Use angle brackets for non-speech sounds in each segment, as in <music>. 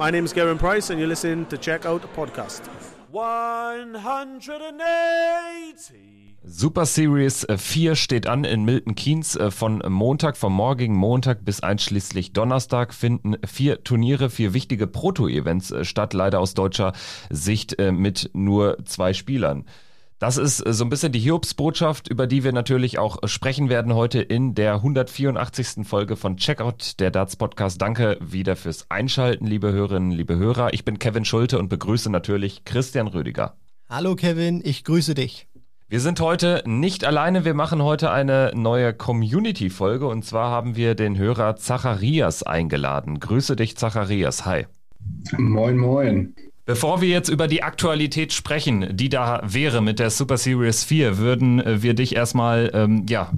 My name is Garen Price, and you're listening to Check Out the Podcast. 180. Super Series 4 steht an in Milton Keynes. Äh, von Montag, vom morgigen Montag bis einschließlich Donnerstag finden vier Turniere, vier wichtige Proto-Events äh, statt, leider aus deutscher Sicht äh, mit nur zwei Spielern. Das ist äh, so ein bisschen die Hiobsbotschaft, über die wir natürlich auch sprechen werden heute in der 184. Folge von Checkout, der Darts Podcast. Danke wieder fürs Einschalten, liebe Hörerinnen, liebe Hörer. Ich bin Kevin Schulte und begrüße natürlich Christian Rüdiger. Hallo Kevin, ich grüße dich. Wir sind heute nicht alleine, wir machen heute eine neue Community-Folge und zwar haben wir den Hörer Zacharias eingeladen. Grüße dich, Zacharias. Hi. Moin, moin. Bevor wir jetzt über die Aktualität sprechen, die da wäre mit der Super Series 4, würden äh, wir dich erstmal ähm, ja,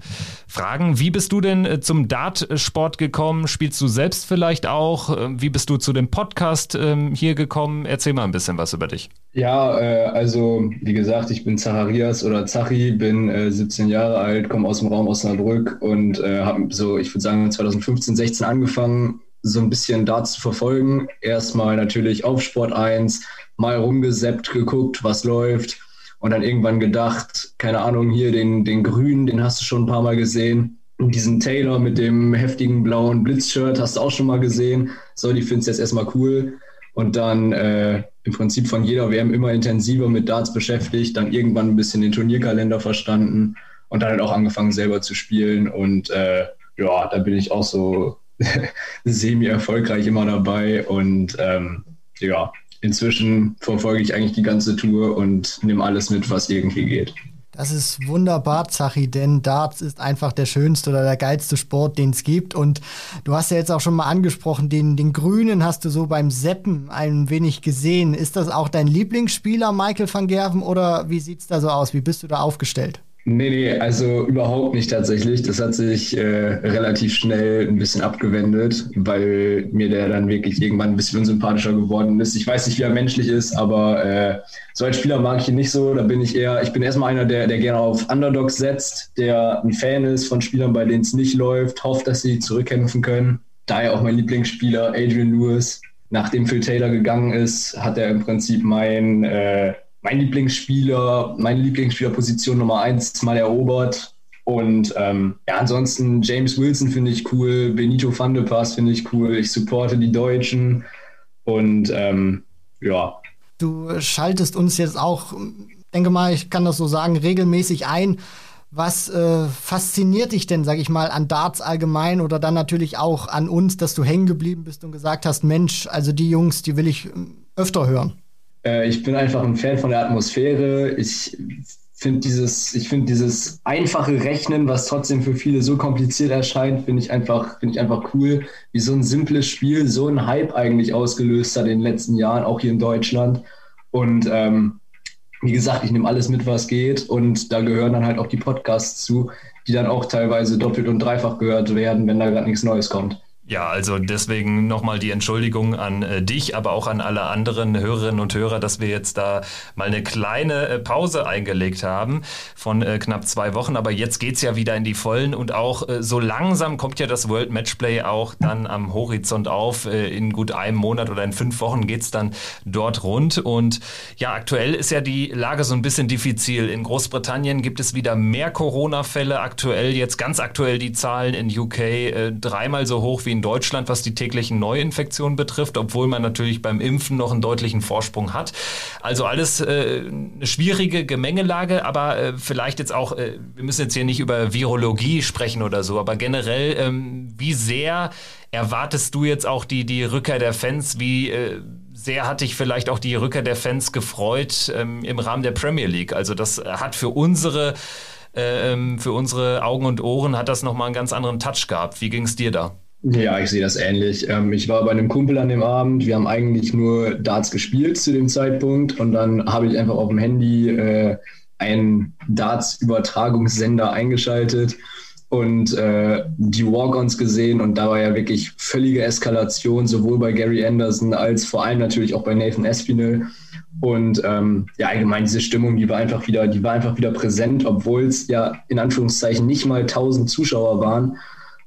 fragen, wie bist du denn äh, zum Dartsport gekommen? Spielst du selbst vielleicht auch? Äh, wie bist du zu dem Podcast ähm, hier gekommen? Erzähl mal ein bisschen was über dich. Ja, äh, also wie gesagt, ich bin Zacharias oder Zachi, bin äh, 17 Jahre alt, komme aus dem Raum Osnabrück und äh, habe so, ich würde sagen, 2015, 16 angefangen, so ein bisschen Darts zu verfolgen. Erstmal natürlich auf Sport 1, mal rumgeseppt, geguckt, was läuft und dann irgendwann gedacht, keine Ahnung, hier den, den Grünen, den hast du schon ein paar Mal gesehen. Und diesen Taylor mit dem heftigen blauen Blitzshirt hast du auch schon mal gesehen. So, die findest du jetzt erstmal cool. Und dann äh, im Prinzip von jeder WM immer intensiver mit Darts beschäftigt, dann irgendwann ein bisschen den Turnierkalender verstanden und dann halt auch angefangen selber zu spielen. Und äh, ja, da bin ich auch so <laughs> semi-erfolgreich immer dabei und ähm, ja, inzwischen verfolge ich eigentlich die ganze Tour und nehme alles mit, was irgendwie geht. Das ist wunderbar, Zachi, denn Darts ist einfach der schönste oder der geilste Sport, den es gibt. Und du hast ja jetzt auch schon mal angesprochen, den, den Grünen hast du so beim Seppen ein wenig gesehen. Ist das auch dein Lieblingsspieler, Michael van Gerven, oder wie sieht es da so aus? Wie bist du da aufgestellt? Nee, nee, also überhaupt nicht tatsächlich. Das hat sich äh, relativ schnell ein bisschen abgewendet, weil mir der dann wirklich irgendwann ein bisschen unsympathischer geworden ist. Ich weiß nicht, wie er menschlich ist, aber äh, so als Spieler mag ich ihn nicht so. Da bin ich eher, ich bin erstmal einer, der, der gerne auf Underdogs setzt, der ein Fan ist von Spielern, bei denen es nicht läuft, hofft, dass sie zurückkämpfen können. Daher auch mein Lieblingsspieler, Adrian Lewis. Nachdem Phil Taylor gegangen ist, hat er im Prinzip mein äh, mein Lieblingsspieler, meine Lieblingsspielerposition Nummer eins mal erobert. Und ähm, ja, ansonsten James Wilson finde ich cool, Benito van de Pass finde ich cool, ich supporte die Deutschen und ähm, ja. Du schaltest uns jetzt auch, denke mal, ich kann das so sagen, regelmäßig ein. Was äh, fasziniert dich denn, sag ich mal, an Darts allgemein oder dann natürlich auch an uns, dass du hängen geblieben bist und gesagt hast, Mensch, also die Jungs, die will ich ähm, öfter hören? Äh, ich bin einfach ein Fan von der Atmosphäre. Ich finde dieses, ich dieses einfache Rechnen, was trotzdem für viele so kompliziert erscheint, finde ich einfach, ich einfach cool, wie so ein simples Spiel so einen Hype eigentlich ausgelöst hat in den letzten Jahren, auch hier in Deutschland. Und ähm, wie gesagt, ich nehme alles mit, was geht. Und da gehören dann halt auch die Podcasts zu, die dann auch teilweise doppelt und dreifach gehört werden, wenn da gerade nichts Neues kommt. Ja, also deswegen nochmal die Entschuldigung an äh, dich, aber auch an alle anderen Hörerinnen und Hörer, dass wir jetzt da mal eine kleine äh, Pause eingelegt haben von äh, knapp zwei Wochen. Aber jetzt geht's ja wieder in die Vollen und auch äh, so langsam kommt ja das World Matchplay auch dann am Horizont auf. Äh, in gut einem Monat oder in fünf Wochen geht's dann dort rund. Und ja, aktuell ist ja die Lage so ein bisschen diffizil. In Großbritannien gibt es wieder mehr Corona-Fälle. Aktuell, jetzt ganz aktuell die Zahlen in UK äh, dreimal so hoch wie in Deutschland, was die täglichen Neuinfektionen betrifft, obwohl man natürlich beim Impfen noch einen deutlichen Vorsprung hat. Also alles äh, eine schwierige Gemengelage, aber äh, vielleicht jetzt auch, äh, wir müssen jetzt hier nicht über Virologie sprechen oder so, aber generell, ähm, wie sehr erwartest du jetzt auch die, die Rückkehr der Fans? Wie äh, sehr hat dich vielleicht auch die Rückkehr der Fans gefreut ähm, im Rahmen der Premier League? Also das hat für unsere äh, ähm, für unsere Augen und Ohren hat das nochmal einen ganz anderen Touch gehabt. Wie ging es dir da? Ja, ich sehe das ähnlich. Ähm, ich war bei einem Kumpel an dem Abend. Wir haben eigentlich nur Darts gespielt zu dem Zeitpunkt und dann habe ich einfach auf dem Handy äh, einen Darts-Übertragungssender eingeschaltet und äh, die Walk-Ons gesehen und da war ja wirklich völlige Eskalation, sowohl bei Gary Anderson als vor allem natürlich auch bei Nathan Espinel. Und ähm, ja, allgemein diese Stimmung, die war einfach wieder, die war einfach wieder präsent, obwohl es ja in Anführungszeichen nicht mal 1000 Zuschauer waren.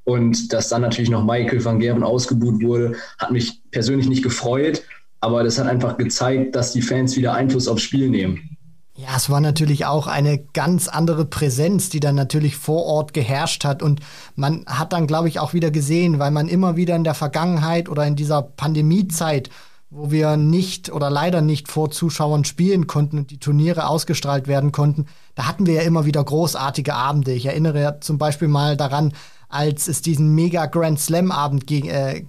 Und dass dann natürlich noch Michael van Gerben ausgebuht wurde, hat mich persönlich nicht gefreut. Aber das hat einfach gezeigt, dass die Fans wieder Einfluss aufs Spiel nehmen. Ja, es war natürlich auch eine ganz andere Präsenz, die dann natürlich vor Ort geherrscht hat. Und man hat dann, glaube ich, auch wieder gesehen, weil man immer wieder in der Vergangenheit oder in dieser Pandemiezeit, wo wir nicht oder leider nicht vor Zuschauern spielen konnten und die Turniere ausgestrahlt werden konnten, da hatten wir ja immer wieder großartige Abende. Ich erinnere ja zum Beispiel mal daran, als es diesen mega Grand Slam Abend äh,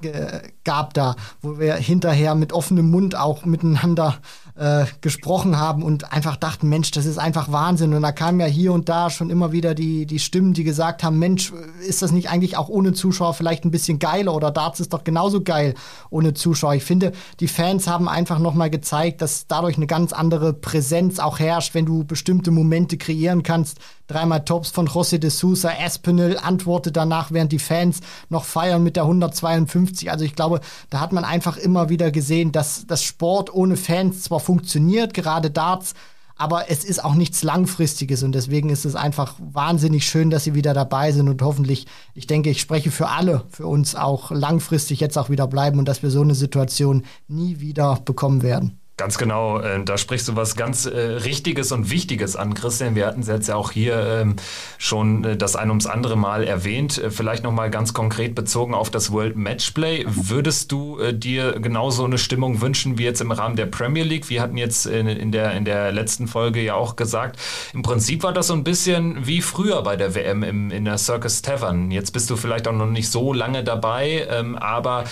gab da, wo wir hinterher mit offenem Mund auch miteinander äh, gesprochen haben und einfach dachten, Mensch, das ist einfach Wahnsinn. Und da kamen ja hier und da schon immer wieder die, die Stimmen, die gesagt haben, Mensch, ist das nicht eigentlich auch ohne Zuschauer vielleicht ein bisschen geiler oder Darts ist doch genauso geil ohne Zuschauer. Ich finde, die Fans haben einfach nochmal gezeigt, dass dadurch eine ganz andere Präsenz auch herrscht, wenn du bestimmte Momente kreieren kannst. Dreimal Tops von José de Sousa, Espinel antwortet danach, während die Fans noch feiern mit der 152. Also ich glaube, da hat man einfach immer wieder gesehen, dass das Sport ohne Fans zwar funktioniert, gerade Darts, aber es ist auch nichts Langfristiges und deswegen ist es einfach wahnsinnig schön, dass sie wieder dabei sind und hoffentlich, ich denke, ich spreche für alle, für uns auch langfristig jetzt auch wieder bleiben und dass wir so eine Situation nie wieder bekommen werden. Ganz genau, äh, da sprichst du was ganz äh, Richtiges und Wichtiges an, Christian. Wir hatten es jetzt ja auch hier ähm, schon äh, das ein ums andere Mal erwähnt. Äh, vielleicht nochmal ganz konkret bezogen auf das World Matchplay. Würdest du dir genauso eine Stimmung wünschen wie jetzt im Rahmen der Premier League? Wir hatten jetzt in, der, in der letzten Folge ja auch gesagt, im Prinzip war das so ein bisschen wie früher bei der WM in der Circus Tavern. Jetzt bist du vielleicht auch noch nicht so lange dabei, ähm, aber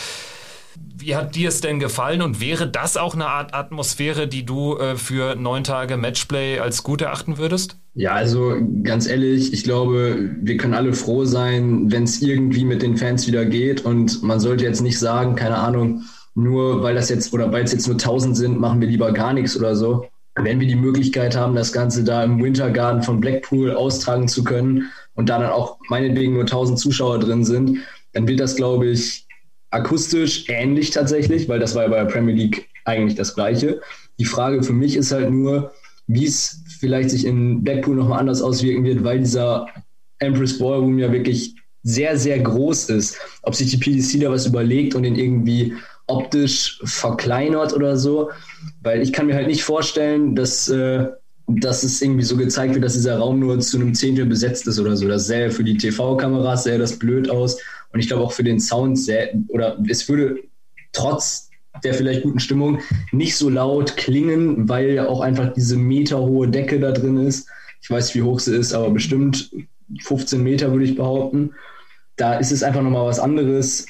wie hat dir es denn gefallen und wäre das auch eine Art Atmosphäre, die du äh, für neun Tage Matchplay als gut erachten würdest? Ja, also ganz ehrlich, ich glaube, wir können alle froh sein, wenn es irgendwie mit den Fans wieder geht und man sollte jetzt nicht sagen, keine Ahnung, nur weil das jetzt oder weil es jetzt nur 1000 sind, machen wir lieber gar nichts oder so. Wenn wir die Möglichkeit haben, das Ganze da im Wintergarten von Blackpool austragen zu können und da dann auch meinetwegen nur 1000 Zuschauer drin sind, dann wird das, glaube ich, akustisch ähnlich tatsächlich, weil das war ja bei der Premier League eigentlich das Gleiche. Die Frage für mich ist halt nur, wie es vielleicht sich in Blackpool nochmal anders auswirken wird, weil dieser Empress Ballroom ja wirklich sehr, sehr groß ist. Ob sich die PDC da was überlegt und den irgendwie optisch verkleinert oder so. Weil ich kann mir halt nicht vorstellen, dass, äh, dass es irgendwie so gezeigt wird, dass dieser Raum nur zu einem Zehntel besetzt ist oder so. Das sähe für die TV-Kameras, sähe das blöd aus. Und ich glaube auch für den Sound sehr, oder es würde trotz der vielleicht guten Stimmung nicht so laut klingen, weil ja auch einfach diese meterhohe Decke da drin ist. Ich weiß, wie hoch sie ist, aber bestimmt 15 Meter würde ich behaupten. Da ist es einfach nochmal was anderes,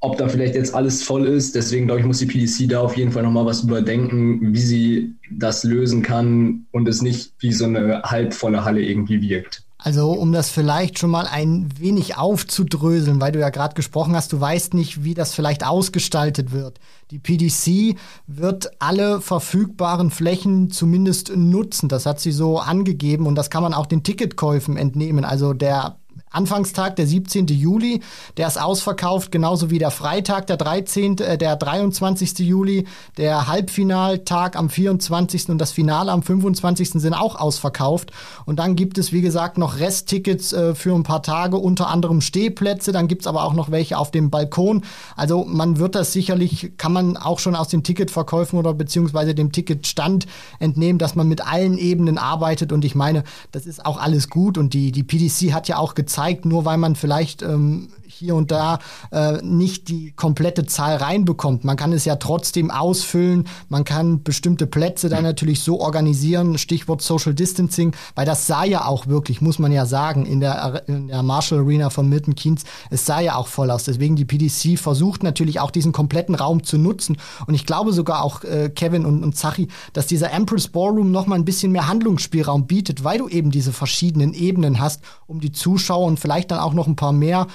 ob da vielleicht jetzt alles voll ist. Deswegen glaube ich, muss die PDC da auf jeden Fall nochmal was überdenken, wie sie das lösen kann und es nicht wie so eine halbvolle Halle irgendwie wirkt. Also um das vielleicht schon mal ein wenig aufzudröseln, weil du ja gerade gesprochen hast, du weißt nicht, wie das vielleicht ausgestaltet wird. Die PDC wird alle verfügbaren Flächen zumindest nutzen. Das hat sie so angegeben und das kann man auch den Ticketkäufen entnehmen. Also der Anfangstag, der 17. Juli, der ist ausverkauft, genauso wie der Freitag, der 13., äh, der 23. Juli, der Halbfinaltag am 24. und das Finale am 25. sind auch ausverkauft. Und dann gibt es, wie gesagt, noch Resttickets äh, für ein paar Tage, unter anderem Stehplätze, dann gibt's aber auch noch welche auf dem Balkon. Also man wird das sicherlich, kann man auch schon aus den Ticketverkäufen oder beziehungsweise dem Ticketstand entnehmen, dass man mit allen Ebenen arbeitet. Und ich meine, das ist auch alles gut. Und die, die PDC hat ja auch gezeigt, zeigt, nur weil man vielleicht ähm, hier und da äh, nicht die komplette Zahl reinbekommt. Man kann es ja trotzdem ausfüllen, man kann bestimmte Plätze dann natürlich so organisieren, Stichwort Social Distancing, weil das sah ja auch wirklich, muss man ja sagen, in der, in der Marshall Arena von Milton Keynes, es sah ja auch voll aus. Deswegen die PDC versucht natürlich auch diesen kompletten Raum zu nutzen. Und ich glaube sogar auch äh, Kevin und, und Zachi, dass dieser Empress Ballroom nochmal ein bisschen mehr Handlungsspielraum bietet, weil du eben diese verschiedenen Ebenen hast, um die Zuschauer und vielleicht dann auch noch ein paar mehr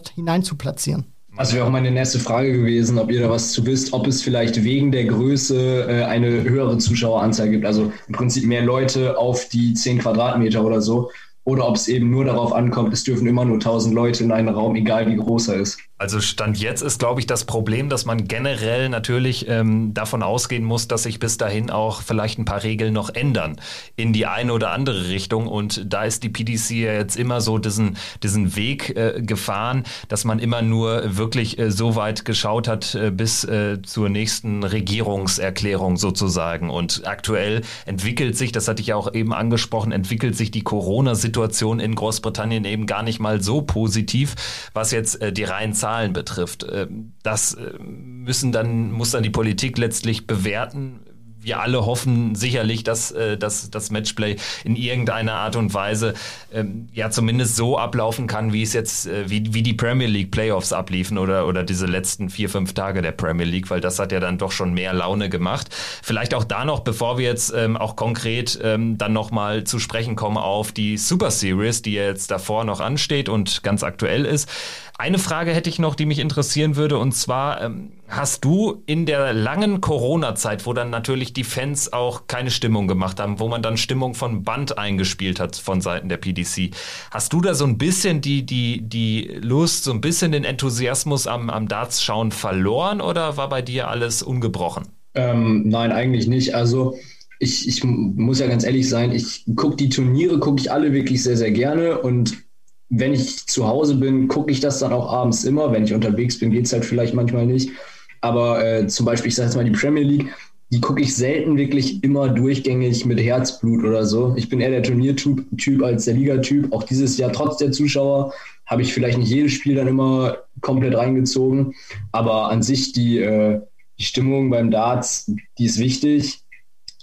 dort hinein zu platzieren. Das wäre auch meine nächste Frage gewesen, ob ihr da was zu wisst, ob es vielleicht wegen der Größe äh, eine höhere Zuschaueranzahl gibt, also im Prinzip mehr Leute auf die 10 Quadratmeter oder so, oder ob es eben nur darauf ankommt, es dürfen immer nur 1000 Leute in einen Raum, egal wie groß er ist. Also Stand jetzt ist, glaube ich, das Problem, dass man generell natürlich ähm, davon ausgehen muss, dass sich bis dahin auch vielleicht ein paar Regeln noch ändern in die eine oder andere Richtung. Und da ist die PDC ja jetzt immer so diesen, diesen Weg äh, gefahren, dass man immer nur wirklich äh, so weit geschaut hat äh, bis äh, zur nächsten Regierungserklärung sozusagen. Und aktuell entwickelt sich, das hatte ich ja auch eben angesprochen, entwickelt sich die Corona-Situation in Großbritannien eben gar nicht mal so positiv, was jetzt äh, die reinen Zahlen Zahlen betrifft. Ähm, das äh, müssen dann, muss dann die Politik letztlich bewerten wir alle hoffen sicherlich, dass, äh, dass das Matchplay in irgendeiner Art und Weise ähm, ja zumindest so ablaufen kann, wie es jetzt, äh, wie, wie die Premier League Playoffs abliefen oder, oder diese letzten vier, fünf Tage der Premier League, weil das hat ja dann doch schon mehr Laune gemacht. Vielleicht auch da noch, bevor wir jetzt ähm, auch konkret ähm, dann nochmal zu sprechen kommen auf die Super Series, die jetzt davor noch ansteht und ganz aktuell ist. Eine Frage hätte ich noch, die mich interessieren würde, und zwar ähm, hast du in der langen Corona-Zeit, wo dann natürlich die Fans auch keine Stimmung gemacht haben, wo man dann Stimmung von Band eingespielt hat von Seiten der PDC, hast du da so ein bisschen die, die, die Lust, so ein bisschen den Enthusiasmus am, am Darts-Schauen verloren oder war bei dir alles ungebrochen? Ähm, nein, eigentlich nicht. Also ich, ich muss ja ganz ehrlich sein, ich gucke die Turniere, gucke ich alle wirklich sehr, sehr gerne und wenn ich zu Hause bin, gucke ich das dann auch abends immer. Wenn ich unterwegs bin, geht es halt vielleicht manchmal nicht. Aber äh, zum Beispiel, ich sage jetzt mal die Premier League, die gucke ich selten wirklich immer durchgängig mit Herzblut oder so. Ich bin eher der Turniertyp als der Ligatyp. Auch dieses Jahr, trotz der Zuschauer, habe ich vielleicht nicht jedes Spiel dann immer komplett reingezogen. Aber an sich die, äh, die Stimmung beim Darts, die ist wichtig.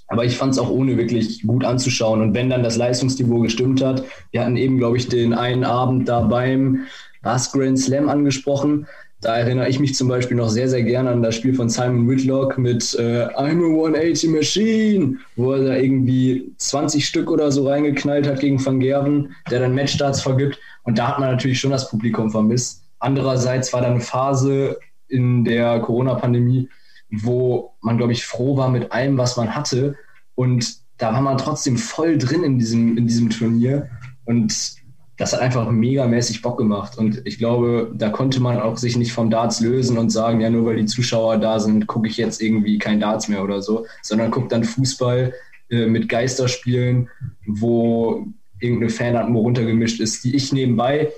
Aber ich fand es auch ohne wirklich gut anzuschauen. Und wenn dann das Leistungsniveau gestimmt hat, wir hatten eben, glaube ich, den einen Abend da beim Last Grand Slam angesprochen. Da erinnere ich mich zum Beispiel noch sehr, sehr gerne an das Spiel von Simon Whitlock mit äh, I'm a 180 Machine, wo er da irgendwie 20 Stück oder so reingeknallt hat gegen Van Gerven, der dann Matchstarts vergibt. Und da hat man natürlich schon das Publikum vermisst. Andererseits war da eine Phase in der Corona-Pandemie, wo man, glaube ich, froh war mit allem, was man hatte. Und da war man trotzdem voll drin in diesem, in diesem Turnier. Und das hat einfach megamäßig Bock gemacht. Und ich glaube, da konnte man auch sich nicht vom Darts lösen und sagen, ja, nur weil die Zuschauer da sind, gucke ich jetzt irgendwie kein Darts mehr oder so, sondern guckt dann Fußball äh, mit Geisterspielen, wo irgendeine Fanatmo runtergemischt ist, die ich nebenbei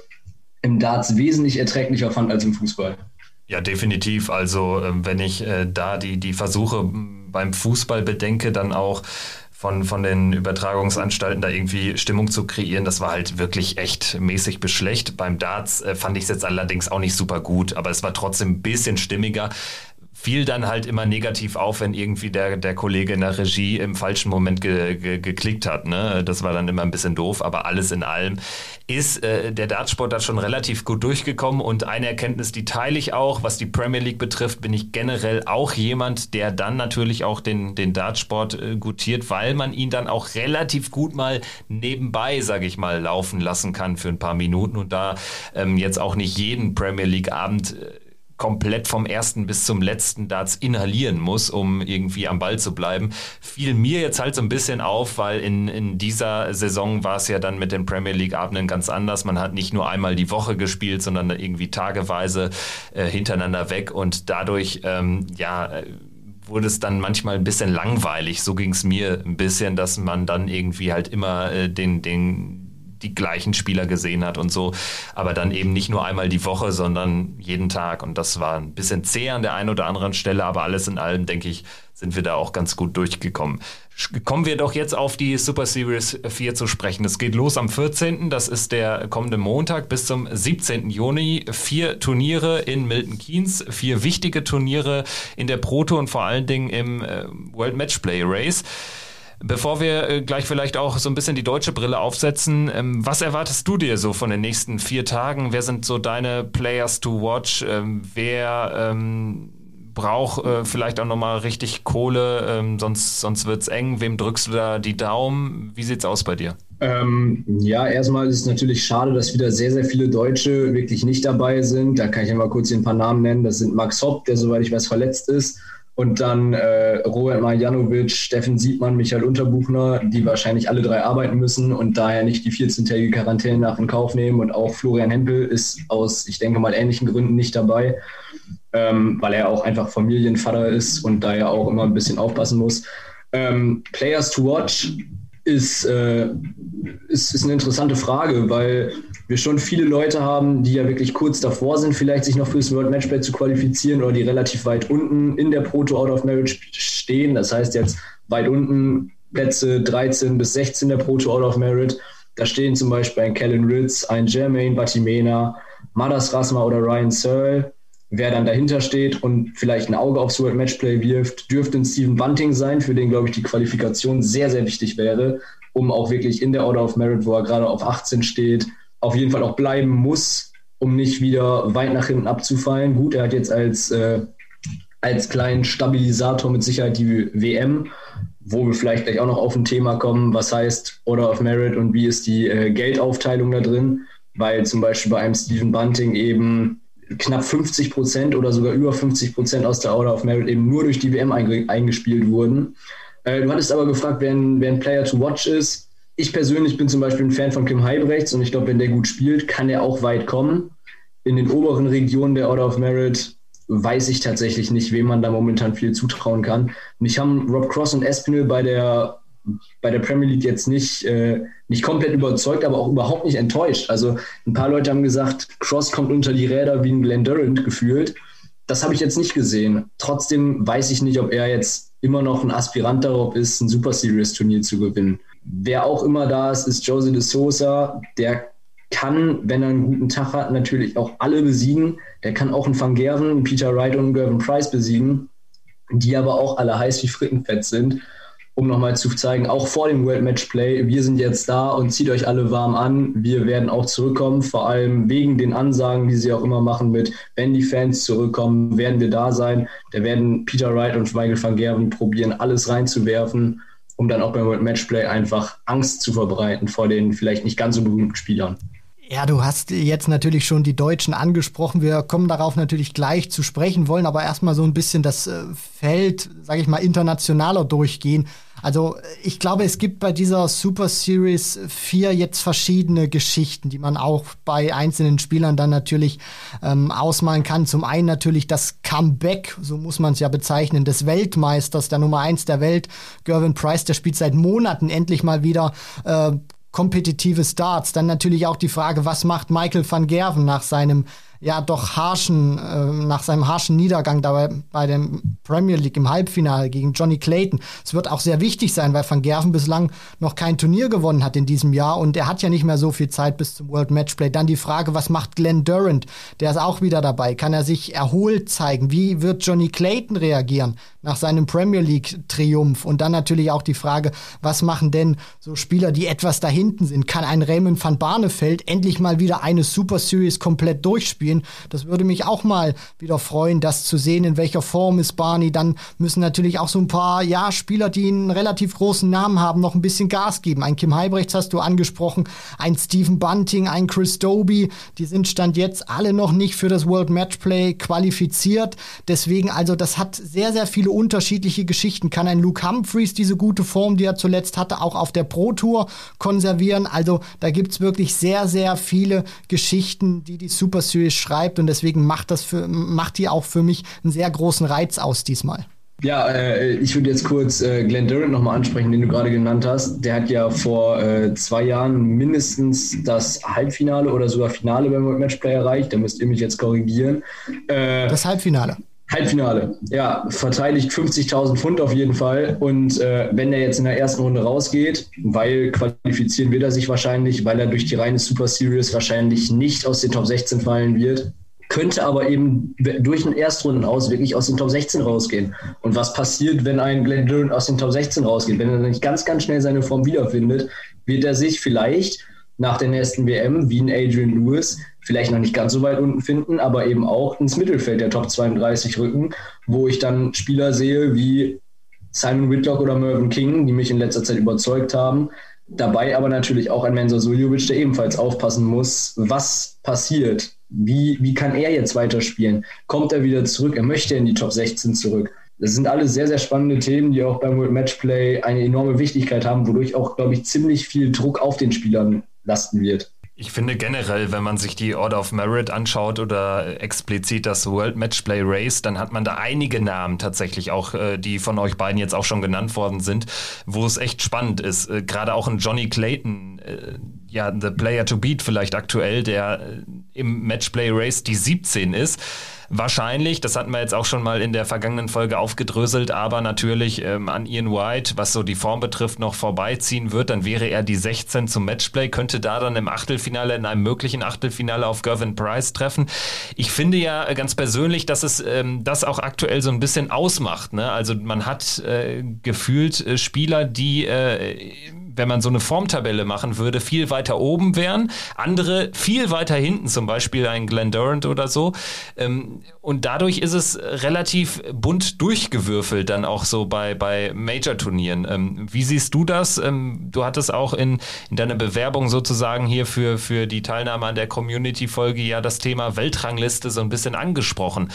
im Darts wesentlich erträglicher fand als im Fußball. Ja, definitiv. Also ähm, wenn ich äh, da die, die Versuche beim Fußball bedenke, dann auch von, von den Übertragungsanstalten da irgendwie Stimmung zu kreieren, das war halt wirklich echt mäßig beschlecht. Beim Darts äh, fand ich es jetzt allerdings auch nicht super gut, aber es war trotzdem ein bisschen stimmiger fiel dann halt immer negativ auf, wenn irgendwie der, der Kollege in der Regie im falschen Moment ge, ge, geklickt hat. Ne? Das war dann immer ein bisschen doof, aber alles in allem ist äh, der Dartsport da schon relativ gut durchgekommen und eine Erkenntnis, die teile ich auch, was die Premier League betrifft, bin ich generell auch jemand, der dann natürlich auch den, den Dartsport äh, gutiert, weil man ihn dann auch relativ gut mal nebenbei, sage ich mal, laufen lassen kann für ein paar Minuten und da ähm, jetzt auch nicht jeden Premier League Abend äh, komplett vom ersten bis zum letzten Darts inhalieren muss, um irgendwie am Ball zu bleiben, fiel mir jetzt halt so ein bisschen auf, weil in, in dieser Saison war es ja dann mit den Premier League Abenden ganz anders. Man hat nicht nur einmal die Woche gespielt, sondern irgendwie tageweise äh, hintereinander weg und dadurch, ähm, ja, wurde es dann manchmal ein bisschen langweilig. So ging es mir ein bisschen, dass man dann irgendwie halt immer äh, den, den die gleichen Spieler gesehen hat und so. Aber dann eben nicht nur einmal die Woche, sondern jeden Tag. Und das war ein bisschen zäh an der einen oder anderen Stelle, aber alles in allem, denke ich, sind wir da auch ganz gut durchgekommen. Kommen wir doch jetzt auf die Super Series 4 zu sprechen. Es geht los am 14., das ist der kommende Montag, bis zum 17. Juni. Vier Turniere in Milton Keynes, vier wichtige Turniere in der Proto und vor allen Dingen im äh, World Matchplay Race. Bevor wir äh, gleich vielleicht auch so ein bisschen die deutsche Brille aufsetzen, ähm, was erwartest du dir so von den nächsten vier Tagen? Wer sind so deine Players to watch? Ähm, wer ähm, braucht äh, vielleicht auch nochmal richtig Kohle, ähm, sonst, sonst wird es eng. Wem drückst du da die Daumen? Wie sieht's aus bei dir? Ähm, ja, erstmal ist es natürlich schade, dass wieder sehr, sehr viele Deutsche wirklich nicht dabei sind. Da kann ich ja mal kurz ein paar Namen nennen. Das sind Max Hopp, der soweit ich weiß verletzt ist Und dann äh, Robert Marjanovic, Steffen Siebmann, Michael Unterbuchner, die wahrscheinlich alle drei arbeiten müssen und daher nicht die 14-tägige Quarantäne nach in Kauf nehmen. Und auch Florian Hempel ist aus, ich denke mal, ähnlichen Gründen nicht dabei, ähm, weil er auch einfach Familienvater ist und daher auch immer ein bisschen aufpassen muss. Ähm, Players to watch ist, äh, ist, ist eine interessante Frage, weil wir schon viele Leute haben, die ja wirklich kurz davor sind, vielleicht sich noch fürs World Matchplay zu qualifizieren oder die relativ weit unten in der Proto Out of Merit stehen. Das heißt jetzt weit unten Plätze 13 bis 16 der Proto Out of Merit. Da stehen zum Beispiel ein Kellen Ritz, ein Jermaine Batimena, Madas Rasma oder Ryan Searle. Wer dann dahinter steht und vielleicht ein Auge aufs World Matchplay wirft, dürfte ein Steven Bunting sein, für den, glaube ich, die Qualifikation sehr, sehr wichtig wäre, um auch wirklich in der Order of Merit, wo er gerade auf 18 steht, auf jeden Fall auch bleiben muss, um nicht wieder weit nach hinten abzufallen. Gut, er hat jetzt als, äh, als kleinen Stabilisator mit Sicherheit die WM, wo wir vielleicht gleich auch noch auf ein Thema kommen, was heißt Order of Merit und wie ist die äh, Geldaufteilung da drin, weil zum Beispiel bei einem Stephen Bunting eben knapp 50 Prozent oder sogar über 50 Prozent aus der Order of Merit eben nur durch die WM eingespielt wurden. Äh, du hattest aber gefragt, wer ein, wer ein Player to watch ist ich persönlich bin zum Beispiel ein Fan von Kim Heibrechts und ich glaube, wenn der gut spielt, kann er auch weit kommen. In den oberen Regionen der Order of Merit weiß ich tatsächlich nicht, wem man da momentan viel zutrauen kann. Mich haben Rob Cross und Espinel bei der, bei der Premier League jetzt nicht, äh, nicht komplett überzeugt, aber auch überhaupt nicht enttäuscht. Also ein paar Leute haben gesagt, Cross kommt unter die Räder wie ein Glenn Durant gefühlt. Das habe ich jetzt nicht gesehen. Trotzdem weiß ich nicht, ob er jetzt immer noch ein Aspirant darauf ist, ein Super Series Turnier zu gewinnen. Wer auch immer da ist, ist Jose de Sosa. Der kann, wenn er einen guten Tag hat, natürlich auch alle besiegen. Der kann auch einen Van Gerven, einen Peter Wright und einen Gervin Price besiegen, die aber auch alle heiß wie Frittenfett sind. Um nochmal zu zeigen, auch vor dem World Match Play, wir sind jetzt da und zieht euch alle warm an. Wir werden auch zurückkommen, vor allem wegen den Ansagen, die sie auch immer machen mit, wenn die Fans zurückkommen, werden wir da sein. Da werden Peter Wright und Michael van Gerven probieren, alles reinzuwerfen um dann auch beim Matchplay einfach Angst zu verbreiten vor den vielleicht nicht ganz so berühmten Spielern. Ja, du hast jetzt natürlich schon die Deutschen angesprochen. Wir kommen darauf natürlich gleich zu sprechen, wollen aber erstmal so ein bisschen das äh, Feld, sage ich mal, internationaler durchgehen. Also ich glaube, es gibt bei dieser Super Series 4 jetzt verschiedene Geschichten, die man auch bei einzelnen Spielern dann natürlich ähm, ausmalen kann. Zum einen natürlich das Comeback, so muss man es ja bezeichnen, des Weltmeisters, der Nummer 1 der Welt, Gervin Price, der spielt seit Monaten endlich mal wieder äh, kompetitive Starts. Dann natürlich auch die Frage, was macht Michael van Gerven nach seinem ja doch harschen, äh, nach seinem harschen Niedergang dabei bei dem Premier League im Halbfinale gegen Johnny Clayton. Es wird auch sehr wichtig sein, weil Van Gerven bislang noch kein Turnier gewonnen hat in diesem Jahr und er hat ja nicht mehr so viel Zeit bis zum World Matchplay. Dann die Frage, was macht Glenn Durant? Der ist auch wieder dabei. Kann er sich erholt zeigen? Wie wird Johnny Clayton reagieren nach seinem Premier League Triumph? Und dann natürlich auch die Frage, was machen denn so Spieler, die etwas da hinten sind? Kann ein Raymond van Barneveld endlich mal wieder eine Super Series komplett durchspielen? Spielen. Das würde mich auch mal wieder freuen, das zu sehen, in welcher Form ist Barney. Dann müssen natürlich auch so ein paar, ja, Spieler, die einen relativ großen Namen haben, noch ein bisschen Gas geben. Ein Kim Heibrechts hast du angesprochen, ein Stephen Bunting, ein Chris Doby, die sind Stand jetzt alle noch nicht für das World Matchplay qualifiziert. Deswegen, also das hat sehr, sehr viele unterschiedliche Geschichten. Kann ein Luke Humphreys diese gute Form, die er zuletzt hatte, auch auf der Pro Tour konservieren? Also da gibt's wirklich sehr, sehr viele Geschichten, die die Super Series schreibt und deswegen macht das für, macht die auch für mich einen sehr großen Reiz aus diesmal. Ja, äh, ich würde jetzt kurz äh, Glenn Durant nochmal ansprechen, den du gerade genannt hast. Der hat ja vor äh, zwei Jahren mindestens das Halbfinale oder sogar Finale beim World Matchplay erreicht. Da müsst ihr mich jetzt korrigieren. Äh, das Halbfinale. Halbfinale, ja, verteidigt 50.000 Pfund auf jeden Fall. Und äh, wenn er jetzt in der ersten Runde rausgeht, weil qualifizieren wird er sich wahrscheinlich, weil er durch die reine Super Series wahrscheinlich nicht aus den Top 16 fallen wird, könnte aber eben durch den Erstrunden aus wirklich aus den Top 16 rausgehen. Und was passiert, wenn ein Glenn Dillon aus den Top 16 rausgeht? Wenn er nicht ganz, ganz schnell seine Form wiederfindet, wird er sich vielleicht nach der nächsten WM, wie ein Adrian Lewis, vielleicht noch nicht ganz so weit unten finden, aber eben auch ins Mittelfeld der Top 32 rücken, wo ich dann Spieler sehe wie Simon Whitlock oder Mervyn King, die mich in letzter Zeit überzeugt haben. Dabei aber natürlich auch ein Mensur Suljovic, der ebenfalls aufpassen muss, was passiert. Wie, wie kann er jetzt weiterspielen? Kommt er wieder zurück? Er möchte in die Top 16 zurück. Das sind alles sehr, sehr spannende Themen, die auch beim World Matchplay eine enorme Wichtigkeit haben, wodurch auch, glaube ich, ziemlich viel Druck auf den Spielern lasten wird. Ich finde generell, wenn man sich die Order of Merit anschaut oder explizit das World Matchplay Race, dann hat man da einige Namen tatsächlich auch, äh, die von euch beiden jetzt auch schon genannt worden sind, wo es echt spannend ist. Äh, gerade auch ein Johnny Clayton, äh, ja, the Player to Beat vielleicht aktuell, der im Matchplay Race die 17 ist wahrscheinlich, das hatten wir jetzt auch schon mal in der vergangenen Folge aufgedröselt, aber natürlich ähm, an Ian White, was so die Form betrifft, noch vorbeiziehen wird, dann wäre er die 16 zum Matchplay, könnte da dann im Achtelfinale, in einem möglichen Achtelfinale auf Gervin Price treffen. Ich finde ja ganz persönlich, dass es ähm, das auch aktuell so ein bisschen ausmacht. Ne? Also man hat äh, gefühlt äh, Spieler, die äh, wenn man so eine Formtabelle machen würde, viel weiter oben wären. Andere viel weiter hinten, zum Beispiel ein Glenn Durant oder so. Ähm, und dadurch ist es relativ bunt durchgewürfelt dann auch so bei, bei Major-Turnieren. Ähm, wie siehst du das? Ähm, du hattest auch in, in deiner Bewerbung sozusagen hier für, für die Teilnahme an der Community-Folge ja das Thema Weltrangliste so ein bisschen angesprochen.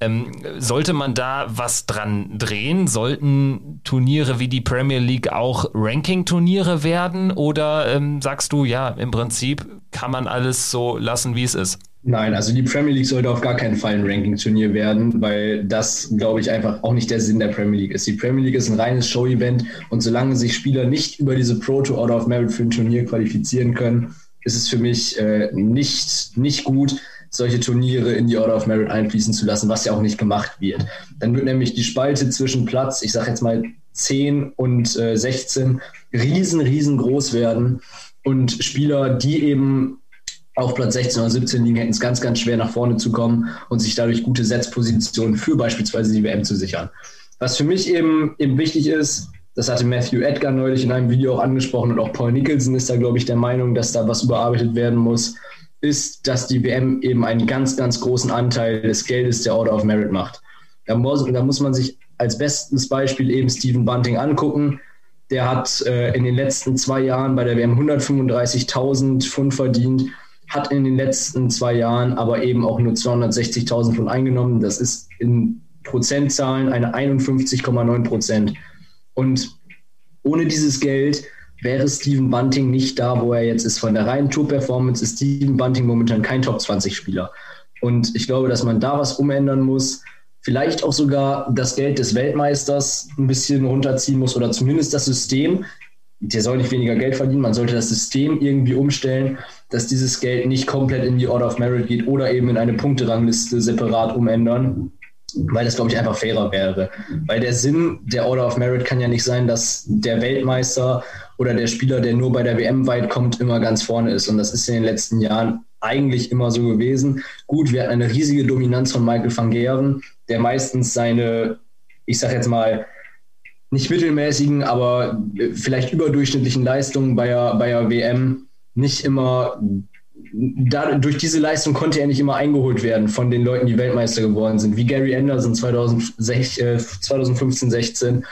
Ähm, sollte man da was dran drehen? Sollten Turniere wie die Premier League auch Ranking-Turniere werden? Oder ähm, sagst du, ja, im Prinzip kann man alles so lassen, wie es ist? Nein, also die Premier League sollte auf gar keinen Fall ein Ranking-Turnier werden, weil das, glaube ich, einfach auch nicht der Sinn der Premier League ist. Die Premier League ist ein reines Show-Event und solange sich Spieler nicht über diese Pro to Order of Merit für ein Turnier qualifizieren können, ist es für mich äh, nicht, nicht gut, solche Turniere in die Order of Merit einfließen zu lassen, was ja auch nicht gemacht wird. Dann wird nämlich die Spalte zwischen Platz, ich sage jetzt mal 10 und äh, 16, riesen, riesengroß werden. Und Spieler, die eben auf Platz 16 oder 17 liegen, hätten es ganz, ganz schwer nach vorne zu kommen und sich dadurch gute Setzpositionen für beispielsweise die WM zu sichern. Was für mich eben, eben wichtig ist, das hatte Matthew Edgar neulich in einem Video auch angesprochen und auch Paul Nicholson ist da, glaube ich, der Meinung, dass da was überarbeitet werden muss ist, dass die WM eben einen ganz, ganz großen Anteil des Geldes der Order of Merit macht. Da muss, da muss man sich als bestes Beispiel eben Stephen Bunting angucken. Der hat äh, in den letzten zwei Jahren bei der WM 135.000 Pfund verdient, hat in den letzten zwei Jahren aber eben auch nur 260.000 Pfund eingenommen. Das ist in Prozentzahlen eine 51,9 Prozent. Und ohne dieses Geld wäre Steven Bunting nicht da, wo er jetzt ist. Von der reinen Tour-Performance ist Steven Bunting momentan kein Top-20-Spieler. Und ich glaube, dass man da was umändern muss. Vielleicht auch sogar das Geld des Weltmeisters ein bisschen runterziehen muss oder zumindest das System. Der soll nicht weniger Geld verdienen. Man sollte das System irgendwie umstellen, dass dieses Geld nicht komplett in die Order of Merit geht oder eben in eine Punkterangliste separat umändern weil das, glaube ich, einfach fairer wäre. Weil der Sinn der Order of Merit kann ja nicht sein, dass der Weltmeister oder der Spieler, der nur bei der WM weit kommt, immer ganz vorne ist. Und das ist in den letzten Jahren eigentlich immer so gewesen. Gut, wir hatten eine riesige Dominanz von Michael van Geren, der meistens seine, ich sage jetzt mal, nicht mittelmäßigen, aber vielleicht überdurchschnittlichen Leistungen bei der, bei der WM nicht immer da, durch diese Leistung konnte er nicht immer eingeholt werden von den Leuten, die Weltmeister geworden sind, wie Gary Anderson 2015, 16 äh,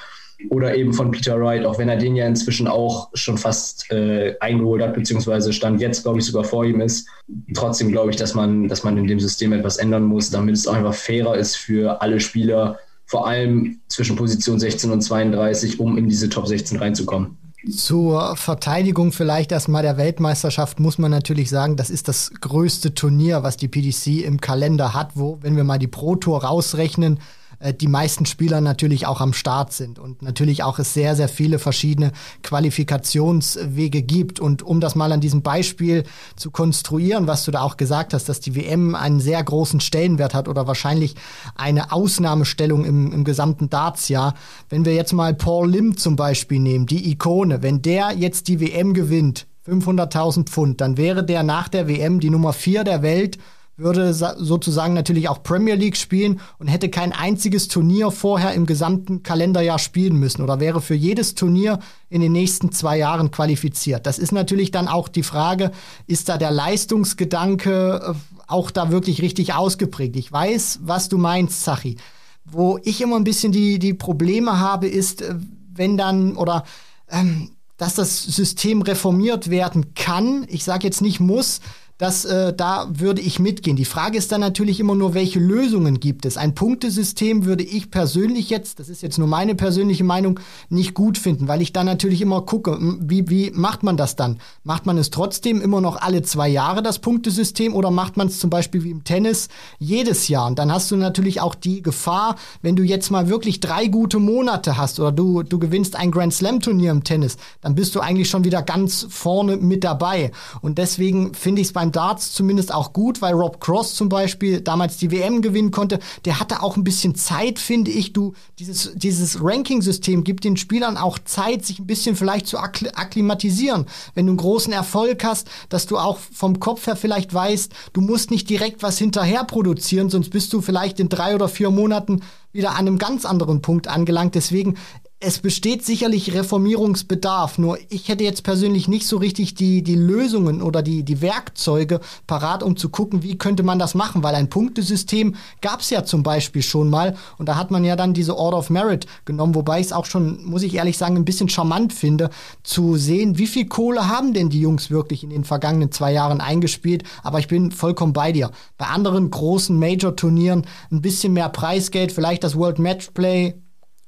oder eben von Peter Wright, auch wenn er den ja inzwischen auch schon fast äh, eingeholt hat, beziehungsweise Stand jetzt, glaube ich, sogar vor ihm ist. Trotzdem glaube ich, dass man, dass man in dem System etwas ändern muss, damit es auch einfach fairer ist für alle Spieler, vor allem zwischen Position 16 und 32, um in diese Top 16 reinzukommen. Zur Verteidigung vielleicht erstmal der Weltmeisterschaft muss man natürlich sagen, das ist das größte Turnier, was die PDC im Kalender hat, wo, wenn wir mal die Pro Tour rausrechnen, äh, die meisten Spieler natürlich auch am Start sind und natürlich auch es sehr, sehr viele verschiedene Qualifikationswege gibt. Und um das mal an diesem Beispiel zu konstruieren, was du da auch gesagt hast, dass die WM einen sehr großen Stellenwert hat oder wahrscheinlich eine Ausnahmestellung im, im gesamten Dartsjahr. Wenn wir jetzt mal Paul Lim zum Beispiel nehmen, die Ikone, wenn der jetzt die WM gewinnt, 500.000 Pfund, dann wäre der nach der WM die Nummer vier der Welt würde sozusagen natürlich auch Premier League spielen und hätte kein einziges Turnier vorher im gesamten Kalenderjahr spielen müssen oder wäre für jedes Turnier in den nächsten zwei Jahren qualifiziert. Das ist natürlich dann auch die Frage, ist da der Leistungsgedanke äh, auch da wirklich richtig ausgeprägt? Ich weiß, was du meinst, Sachi. Wo ich immer ein bisschen die, die Probleme habe, ist, äh, wenn dann oder ähm, dass das System reformiert werden kann. Ich sage jetzt nicht muss, Das, äh, da würde ich mitgehen. Die Frage ist dann natürlich immer nur, welche Lösungen gibt es? Ein Punktesystem würde ich persönlich jetzt, das ist jetzt nur meine persönliche Meinung, nicht gut finden, weil ich dann natürlich immer gucke, wie, wie macht man das dann? Macht man es trotzdem immer noch alle zwei Jahre, das Punktesystem, oder macht man es zum Beispiel wie im Tennis jedes Jahr? Und dann hast du natürlich auch die Gefahr, wenn du jetzt mal wirklich drei gute Monate hast oder du, du gewinnst ein Grand Slam Turnier im Tennis, dann bist du eigentlich schon wieder ganz vorne mit dabei. Und deswegen finde ich es beim Darts zumindest auch gut, weil Rob Cross zum Beispiel damals die WM gewinnen konnte. Der hatte auch ein bisschen Zeit, finde ich. Du, dieses, dieses Ranking-System gibt den Spielern auch Zeit, sich ein bisschen vielleicht zu akklimatisieren. Wenn du einen großen Erfolg hast, dass du auch vom Kopf her vielleicht weißt, du musst nicht direkt was hinterher produzieren, sonst bist du vielleicht in drei oder vier Monaten wieder an einem ganz anderen Punkt angelangt. Deswegen es besteht sicherlich Reformierungsbedarf, nur ich hätte jetzt persönlich nicht so richtig die, die Lösungen oder die, die Werkzeuge parat, um zu gucken, wie könnte man das machen, weil ein Punktesystem gab es ja zum Beispiel schon mal und da hat man ja dann diese Order of Merit genommen, wobei ich es auch schon, muss ich ehrlich sagen, ein bisschen charmant finde, zu sehen, wie viel Kohle haben denn die Jungs wirklich in den vergangenen zwei Jahren eingespielt, aber ich bin vollkommen bei dir. Bei anderen großen Major-Turnieren ein bisschen mehr Preisgeld, vielleicht das World Matchplay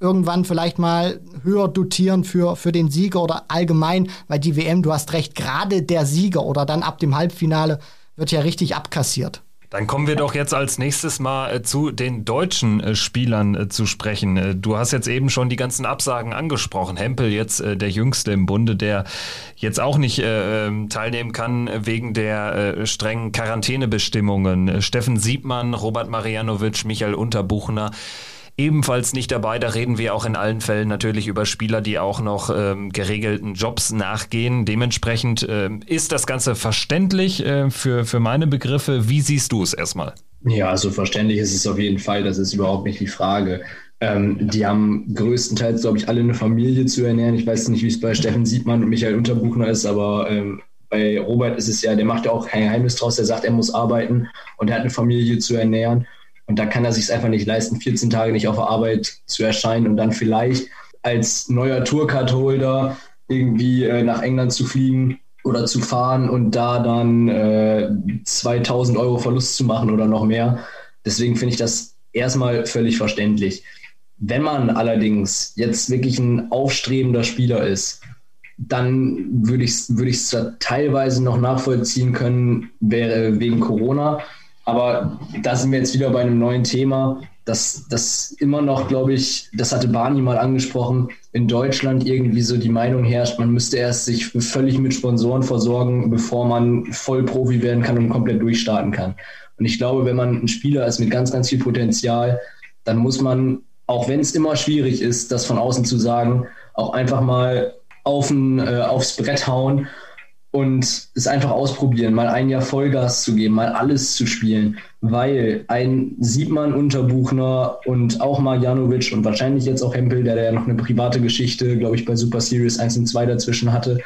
irgendwann vielleicht mal höher dotieren für, für den Sieger oder allgemein, weil die WM, du hast recht, gerade der Sieger oder dann ab dem Halbfinale wird ja richtig abkassiert. Dann kommen wir doch jetzt als nächstes mal äh, zu den deutschen äh, Spielern äh, zu sprechen. Du hast jetzt eben schon die ganzen Absagen angesprochen. Hempel jetzt der Jüngste im Bunde, der jetzt auch nicht äh, ähm, teilnehmen kann wegen der strengen Quarantänebestimmungen. Steffen Siebmann, Robert Marianovic, Michael Unterbuchner ebenfalls nicht dabei. Da reden wir auch in allen Fällen natürlich über Spieler, die auch noch ähm, geregelten Jobs nachgehen. Dementsprechend ähm, ist das Ganze verständlich äh, für, für meine Begriffe. Wie siehst du es erstmal? Ja, also verständlich ist es auf jeden Fall. Das ist überhaupt nicht die Frage. Ähm, die haben größtenteils, glaube ich, alle eine Familie zu ernähren. Ich weiß nicht, wie es bei Steffen Siebmann und Michael Unterbuchner ist, aber ähm, bei Robert ist es ja, der macht ja auch kein Geheimnis draus. Der sagt, er muss arbeiten und er hat eine Familie zu ernähren. Und da kann er sich einfach nicht leisten, 14 Tage nicht auf der Arbeit zu erscheinen und dann vielleicht als neuer Tourcard-Holder irgendwie äh, nach England zu fliegen oder zu fahren und da dann äh, 2000 Euro Verlust zu machen oder noch mehr. Deswegen finde ich das erstmal völlig verständlich. Wenn man allerdings jetzt wirklich ein aufstrebender Spieler ist, dann würde ich es würd teilweise noch nachvollziehen können, wäre wegen Corona. Aber da sind wir jetzt wieder bei einem neuen Thema, dass das immer noch, glaube ich, das hatte Barney mal angesprochen, in Deutschland irgendwie so die Meinung herrscht, man müsste erst sich völlig mit Sponsoren versorgen, bevor man Vollprofi werden kann und komplett durchstarten kann. Und ich glaube, wenn man ein Spieler ist mit ganz, ganz viel Potenzial, dann muss man, auch wenn es immer schwierig ist, das von außen zu sagen, auch einfach mal auf ein, äh, aufs Brett hauen und es einfach ausprobieren, mal ein Jahr Vollgas zu geben, mal alles zu spielen, weil ein Siebmann Unterbuchner und auch Marjanovic und wahrscheinlich jetzt auch Hempel, der ja noch eine private Geschichte, glaube ich, bei Super Series 1 und 2 dazwischen hatte,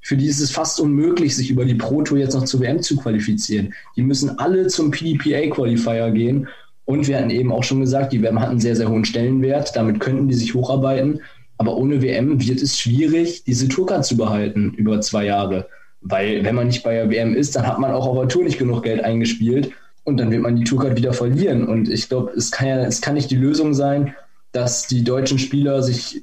für die ist es fast unmöglich, sich über die Pro Tour jetzt noch zur WM zu qualifizieren. Die müssen alle zum PDPA Qualifier gehen und wir hatten eben auch schon gesagt, die WM hat einen sehr, sehr hohen Stellenwert, damit könnten die sich hocharbeiten, aber ohne WM wird es schwierig, diese Tourcard zu behalten über zwei Jahre. Weil wenn man nicht bei der WM ist, dann hat man auch auf der Tour nicht genug Geld eingespielt und dann wird man die Tourcard wieder verlieren. Und ich glaube, es kann ja, es kann nicht die Lösung sein, dass die deutschen Spieler sich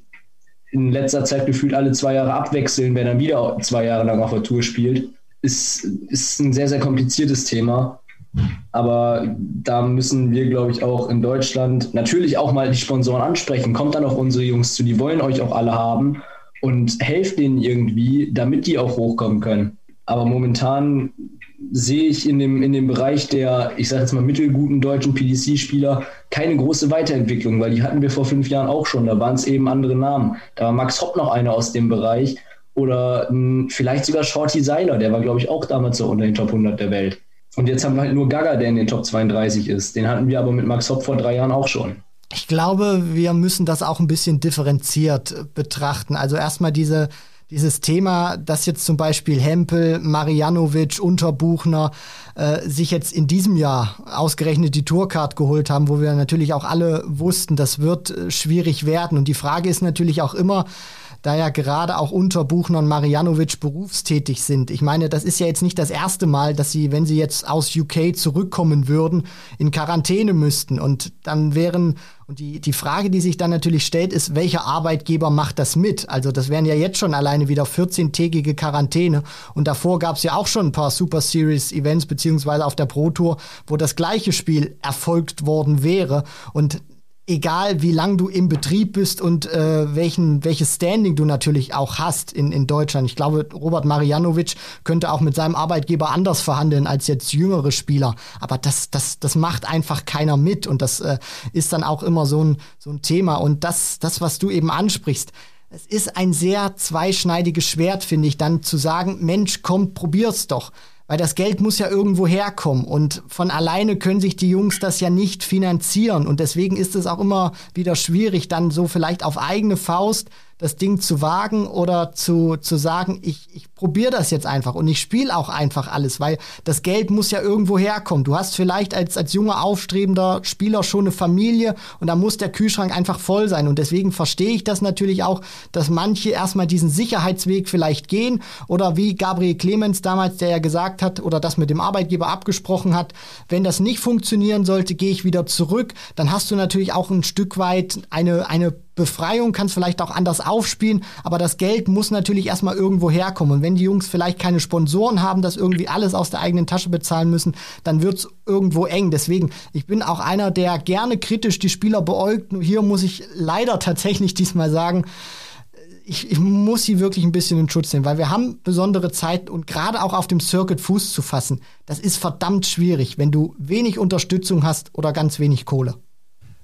in letzter Zeit gefühlt alle zwei Jahre abwechseln, wenn er wieder zwei Jahre lang auf der Tour spielt. Ist, ist ein sehr, sehr kompliziertes Thema. Aber da müssen wir, glaube ich, auch in Deutschland natürlich auch mal die Sponsoren ansprechen. Kommt dann auf unsere Jungs zu, die wollen euch auch alle haben und helft denen irgendwie, damit die auch hochkommen können. Aber momentan sehe ich in dem, in dem Bereich der, ich sage jetzt mal, mittelguten deutschen PDC-Spieler keine große Weiterentwicklung, weil die hatten wir vor fünf Jahren auch schon. Da waren es eben andere Namen. Da war Max Hopp noch einer aus dem Bereich oder mh, hm, vielleicht sogar Shorty Seiler, der war, glaube ich, auch damals so unter den Top 100 der Welt. Und jetzt haben wir halt nur Gaga, der in den Top 32 ist. Den hatten wir aber mit Max Hopp vor drei Jahren auch schon. Ich glaube, wir müssen das auch ein bisschen differenziert betrachten. Also erstmal diese, dieses Thema, dass jetzt zum Beispiel Hempel, Marianovic, Unterbuchner äh, sich jetzt in diesem Jahr ausgerechnet die Tourcard geholt haben, wo wir natürlich auch alle wussten, das wird äh, schwierig werden. Und die Frage ist natürlich auch immer, da ja gerade auch unter Buchner und Marianovic berufstätig sind. Ich meine, das ist ja jetzt nicht das erste Mal, dass sie, wenn sie jetzt aus UK zurückkommen würden, in Quarantäne müssten. Und dann wären, und die, die Frage, die sich dann natürlich stellt, ist, welcher Arbeitgeber macht das mit? Also das wären ja jetzt schon alleine wieder 14-tägige Quarantäne. Und davor gab es ja auch schon ein paar Super Series Events, beziehungsweise auf der Pro Tour, wo das gleiche Spiel erfolgt worden wäre. Und egal wie lang du im Betrieb bist und äh, welchen, welches Standing du natürlich auch hast in, in Deutschland. Ich glaube, Robert Marianovic könnte auch mit seinem Arbeitgeber anders verhandeln als jetzt jüngere Spieler. Aber das, das, das macht einfach keiner mit und das äh, ist dann auch immer so ein, so ein Thema. Und das, das, was du eben ansprichst, es ist ein sehr zweischneidiges Schwert, finde ich, dann zu sagen, Mensch, komm, probier's doch weil das Geld muss ja irgendwo herkommen und von alleine können sich die Jungs das ja nicht finanzieren. Und deswegen ist es auch immer wieder schwierig, dann so vielleicht auf eigene Faust das Ding zu wagen oder zu, zu sagen, ich, ich probiere das jetzt einfach und ich spiele auch einfach alles, weil das Geld muss ja irgendwo herkommen. Du hast vielleicht als, als junger, aufstrebender Spieler schon eine Familie und da muss der Kühlschrank einfach voll sein. Und deswegen verstehe ich das natürlich auch, dass manche erstmal diesen Sicherheitsweg vielleicht gehen oder wie Gabriel Clemens damals, der ja gesagt hat oder das mit dem Arbeitgeber abgesprochen hat, wenn das nicht funktionieren sollte, gehe ich wieder zurück. Dann hast du natürlich auch ein Stück weit eine, eine Befreiung, kannst vielleicht auch anders aufspielen, aber das Geld muss natürlich erstmal irgendwo herkommen. Und wenn die Jungs vielleicht keine Sponsoren haben, das irgendwie alles aus der eigenen Tasche bezahlen müssen, dann wird's irgendwo eng. Deswegen, ich bin auch einer, der gerne kritisch die Spieler beäugt. Nur hier muss ich leider tatsächlich <laughs> diesmal sagen, ich, ich muss sie wirklich ein bisschen in Schutz nehmen, weil wir haben besondere Zeiten und gerade auch auf dem Circuit Fuß zu fassen, das ist verdammt schwierig, wenn du wenig Unterstützung hast oder ganz wenig Kohle.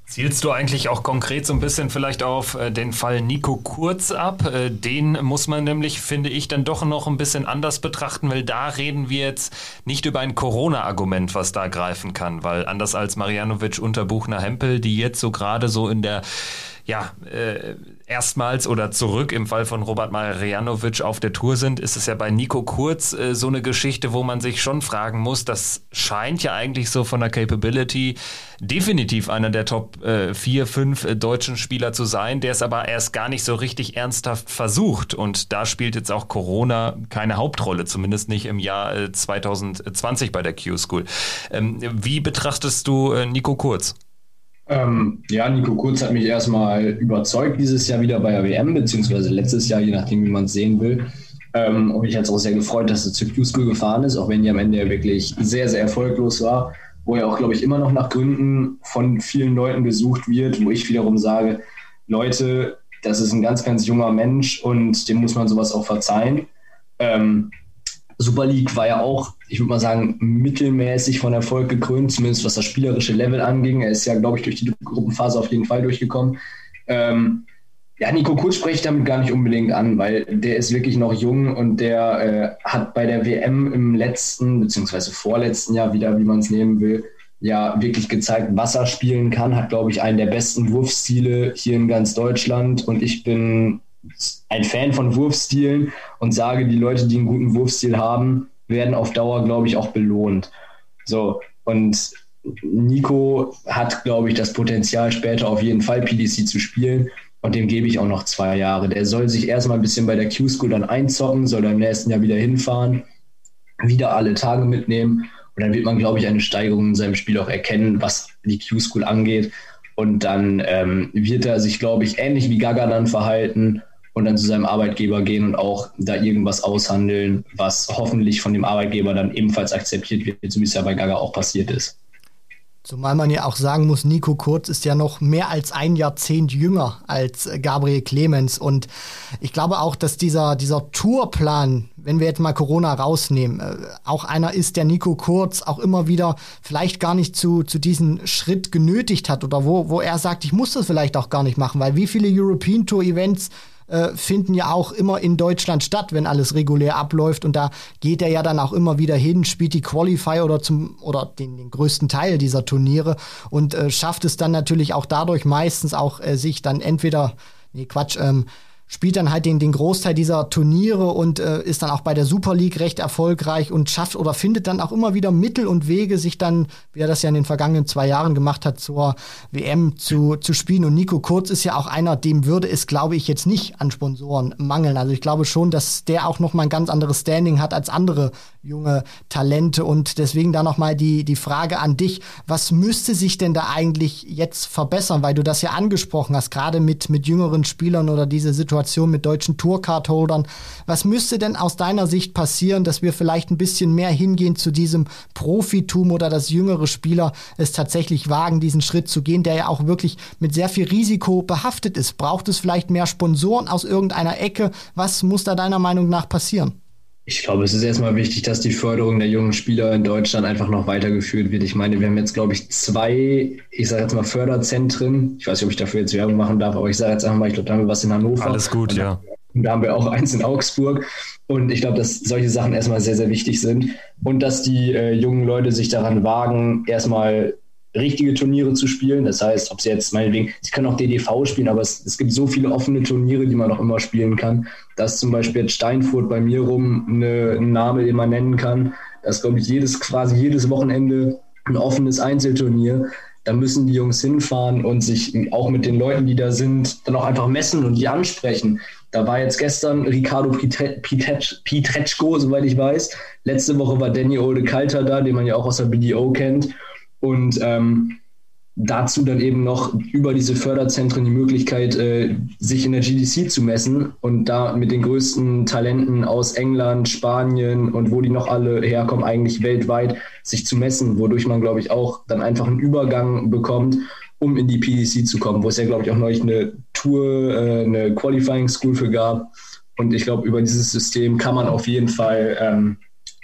Zielst du eigentlich auch konkret so ein bisschen vielleicht auf äh, den Fall Nico Kurz ab? Äh, den muss man nämlich, finde ich, dann doch noch ein bisschen anders betrachten, weil da reden wir jetzt nicht über ein Corona-Argument, was da greifen kann, weil anders als Marianovic unter Buchner Hempel, die jetzt so gerade so in der ja, äh, erstmals oder zurück im Fall von Robert Marianovic auf der Tour sind, ist es ja bei Nico Kurz äh, so eine Geschichte, wo man sich schon fragen muss, das scheint ja eigentlich so von der Capability definitiv einer der Top äh, vier, fünf äh, deutschen Spieler zu sein, der es aber erst gar nicht so richtig ernsthaft versucht. Und da spielt jetzt auch Corona keine Hauptrolle, zumindest nicht im Jahr äh, 2020 bei der Q-School. Ähm, wie betrachtest du äh, Nico Kurz? Ähm, ja, Nico Kurz hat mich erstmal überzeugt dieses Jahr wieder bei der WM, beziehungsweise letztes Jahr, je nachdem, wie man es sehen will. Ähm, und mich hat es auch sehr gefreut, dass er zur Q-School gefahren ist, auch wenn die am Ende wirklich sehr, sehr erfolglos war, wo er auch, glaube ich, immer noch nach Gründen von vielen Leuten gesucht wird, wo ich wiederum sage, Leute, das ist ein ganz, ganz junger Mensch und dem muss man sowas auch verzeihen. Ähm, Super League war ja auch, ich würde mal sagen, mittelmäßig von Erfolg gekrönt, zumindest was das spielerische Level anging. Er ist ja, glaube ich, durch die Gruppenphase auf jeden Fall durchgekommen. Ähm, ja, Nico Kurz spreche ich damit gar nicht unbedingt an, weil der ist wirklich noch jung und der äh, hat bei der WM im letzten, beziehungsweise vorletzten Jahr wieder, wie man es nehmen will, ja wirklich gezeigt, was er spielen kann, hat, glaube ich, einen der besten Wurfstile hier in ganz Deutschland und ich bin ein Fan von Wurfstilen und sage, die Leute, die einen guten Wurfstil haben, werden auf Dauer, glaube ich, auch belohnt. So, und Nico hat, glaube ich, das Potenzial, später auf jeden Fall PDC zu spielen. Und dem gebe ich auch noch zwei Jahre. Der soll sich erstmal ein bisschen bei der Q-School dann einzocken, soll dann im nächsten Jahr wieder hinfahren, wieder alle Tage mitnehmen. Und dann wird man, glaube ich, eine Steigerung in seinem Spiel auch erkennen, was die Q-School angeht. Und dann ähm, wird er sich, glaube ich, ähnlich wie Gaga dann verhalten und dann zu seinem Arbeitgeber gehen und auch da irgendwas aushandeln, was hoffentlich von dem Arbeitgeber dann ebenfalls akzeptiert wird, so wie es ja bei Gaga auch passiert ist. Zumal man ja auch sagen muss, Nico Kurz ist ja noch mehr als ein Jahrzehnt jünger als Gabriel Clemens. Und ich glaube auch, dass dieser, dieser Tourplan, wenn wir jetzt mal Corona rausnehmen, äh, auch einer ist, der Nico Kurz auch immer wieder vielleicht gar nicht zu, zu diesem Schritt genötigt hat oder wo, wo er sagt, ich muss das vielleicht auch gar nicht machen, weil wie viele European Tour Events äh, finden ja auch immer in Deutschland statt, wenn alles regulär abläuft. Und da geht er ja dann auch immer wieder hin, spielt die Qualifier oder zum oder den, den größten Teil dieser Turniere und äh, schafft es dann natürlich auch dadurch meistens auch äh, sich dann entweder, nee Quatsch, ähm, spielt dann halt den, den Großteil dieser Turniere und äh, ist dann auch bei der Super League recht erfolgreich und schafft oder findet dann auch immer wieder Mittel und Wege, sich dann, wie er das ja in den vergangenen zwei Jahren gemacht hat, zur WM zu, zu spielen. Und Nico Kurz ist ja auch einer, dem würde es, glaube ich, jetzt nicht an Sponsoren mangeln. Also ich glaube schon, dass der auch noch mal ein ganz anderes Standing hat als andere junge Talente. Und deswegen da noch mal die, die Frage an dich, was müsste sich denn da eigentlich jetzt verbessern? Weil du das ja angesprochen hast, gerade mit, mit jüngeren Spielern oder diese Situation mit deutschen Tourcard-Holdern. Was müsste denn aus deiner Sicht passieren, dass wir vielleicht ein bisschen mehr hingehen zu diesem Profitum oder dass jüngere Spieler es tatsächlich wagen, diesen Schritt zu gehen, der ja auch wirklich mit sehr viel Risiko behaftet ist? Braucht es vielleicht mehr Sponsoren aus irgendeiner Ecke? Was muss da deiner Meinung nach passieren? Ich glaube, es ist erstmal wichtig, dass die Förderung der jungen Spieler in Deutschland einfach noch weitergeführt wird. Ich meine, wir haben jetzt, glaube ich, zwei, ich sage jetzt mal Förderzentren. Ich weiß nicht, ob ich dafür jetzt Werbung machen darf, aber ich sage jetzt einfach mal, ich glaube, da haben wir was in Hannover. Alles gut, und ja. Und da haben wir auch eins in Augsburg. Und ich glaube, dass solche Sachen erstmal sehr, sehr wichtig sind. Und dass die äh, jungen Leute sich daran wagen, erstmal richtige Turniere zu spielen. Das heißt, ob sie jetzt meinetwegen, sie können auch DDV spielen, aber es, es gibt so viele offene Turniere, die man auch immer spielen kann. dass zum Beispiel jetzt Steinfurt bei mir rum eine, ein Name, den man nennen kann. Das glaube ich, jedes, quasi jedes Wochenende ein offenes Einzelturnier. Da müssen die Jungs hinfahren und sich auch mit den Leuten, die da sind, dann auch einfach messen und die ansprechen. Da war jetzt gestern Ricardo Pietreczko, soweit ich weiß. Letzte Woche war Danny Olde Kalter da, den man ja auch aus der BDO kennt. Und ähm, dazu dann eben noch über diese Förderzentren die Möglichkeit, äh, sich in der GDC zu messen und da mit den größten Talenten aus England, Spanien und wo die noch alle herkommen, eigentlich weltweit sich zu messen, wodurch man, glaube ich, auch dann einfach einen Übergang bekommt, um in die PDC zu kommen, wo es ja, glaube ich, auch neulich eine Tour, äh, eine Qualifying School für gab. Und ich glaube, über dieses System kann man auf jeden Fall ähm,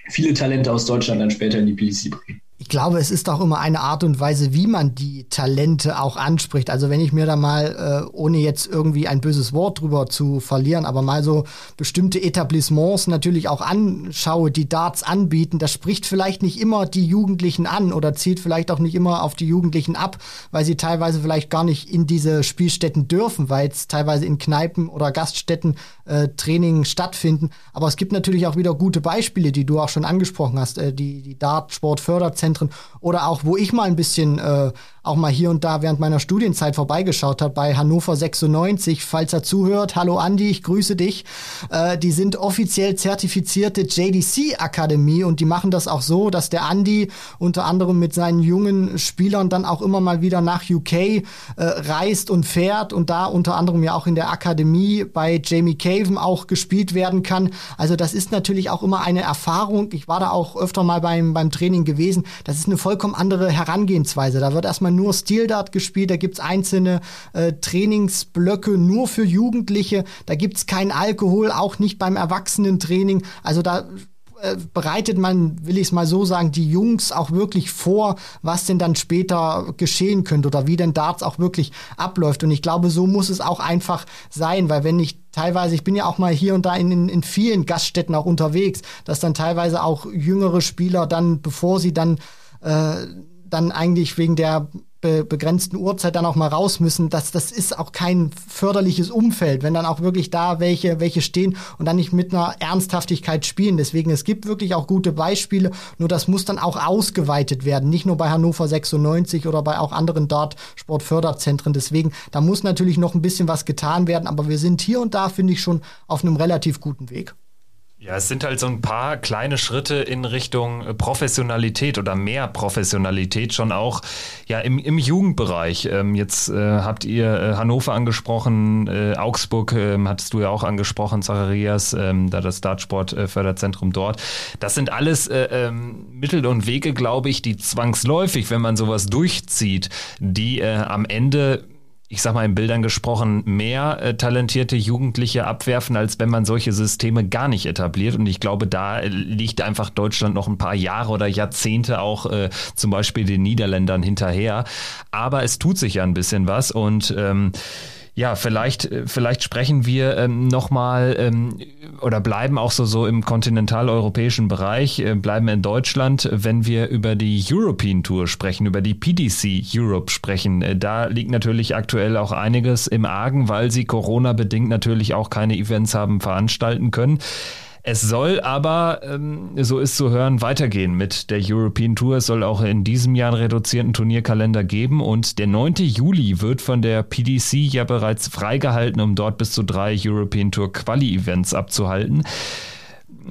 viele Talente aus Deutschland dann später in die PDC bringen glaube, es ist auch immer eine Art und Weise, wie man die Talente auch anspricht. Also wenn ich mir da mal, äh, ohne jetzt irgendwie ein böses Wort drüber zu verlieren, aber mal so bestimmte Etablissements natürlich auch anschaue, die Darts anbieten, das spricht vielleicht nicht immer die Jugendlichen an oder zielt vielleicht auch nicht immer auf die Jugendlichen ab, weil sie teilweise vielleicht gar nicht in diese Spielstätten dürfen, weil es teilweise in Kneipen oder Gaststätten äh, Training stattfinden. Aber es gibt natürlich auch wieder gute Beispiele, die du auch schon angesprochen hast, äh, die, die Dart-Sport-Förderzentren Zentren oder auch, wo ich mal ein bisschen äh, auch mal hier und da während meiner Studienzeit vorbeigeschaut habe, bei Hannover 96, falls er zuhört. Hallo Andi, ich grüße dich. Äh, die sind offiziell zertifizierte JDC-Akademie und die machen das auch so, dass der Andi unter anderem mit seinen jungen Spielern dann auch immer mal wieder nach UK äh, reist und fährt und da unter anderem ja auch in der Akademie bei Jamie Caven auch gespielt werden kann. Also das ist natürlich auch immer eine Erfahrung. Ich war da auch öfter mal beim, beim Training gewesen. Das ist eine vollkommen andere Herangehensweise. Da wird erstmal nur Steel Dart gespielt, da gibt's einzelne äh, Trainingsblöcke nur für Jugendliche, da gibt's kein Alkohol, auch nicht beim Erwachsenentraining. Also da äh, bereitet man, will ich es mal so sagen, die Jungs auch wirklich vor, was denn dann später geschehen könnte oder wie denn Darts auch wirklich abläuft. Und ich glaube, so muss es auch einfach sein, weil wenn ich teilweise, ich bin ja auch mal hier und da in, in, vielen Gaststätten auch unterwegs, dass dann teilweise auch jüngere Spieler dann, bevor sie dann äh, dann eigentlich wegen der be begrenzten Uhrzeit dann auch mal raus müssen, das, das ist auch kein förderliches Umfeld, wenn dann auch wirklich da welche, welche stehen und dann nicht mit einer Ernsthaftigkeit spielen. Deswegen, es gibt wirklich auch gute Beispiele, nur das muss dann auch ausgeweitet werden, nicht nur bei Hannover 96 oder bei auch anderen Dart-Sportförderzentren. Deswegen, da muss natürlich noch ein bisschen was getan werden, aber wir sind hier und da, finde ich, schon auf einem relativ guten Weg. Ja, es sind halt so ein paar kleine Schritte in Richtung äh, Professionalität oder mehr Professionalität schon auch ja im, im Jugendbereich. Ähm, jetzt äh, habt ihr äh, Hannover angesprochen, äh, Augsburg ähm, hattest du ja auch angesprochen, Zacharias, ähm, da das Dartsport-Förderzentrum äh, dort. Das sind alles äh, ähm, Mittel und Wege, glaube ich, die zwangsläufig, wenn man sowas durchzieht, die am Ende ich sag mal in Bildern gesprochen, mehr äh, talentierte Jugendliche abwerfen, als wenn man solche Systeme gar nicht etabliert. Und ich glaube, da liegt einfach Deutschland noch ein paar Jahre oder Jahrzehnte auch äh, zum Beispiel den Niederländern hinterher. Aber es tut sich ja ein bisschen was und ähm, Ja, vielleicht, äh, vielleicht sprechen wir ähm, nochmal ähm, oder bleiben auch so, so im kontinentaleuropäischen Bereich, äh, bleiben in Deutschland, wenn wir über die European Tour sprechen, über die PDC Europe sprechen. Äh, da liegt natürlich aktuell auch einiges im Argen, weil sie Corona-bedingt natürlich auch keine Events haben veranstalten können. Es soll aber, ähm, so ist zu hören, weitergehen mit der European Tour. Es soll auch in diesem Jahr einen reduzierten Turnierkalender geben und der 9. Juli wird von der PDC ja bereits freigehalten, um dort bis zu drei European Tour Quali-Events abzuhalten.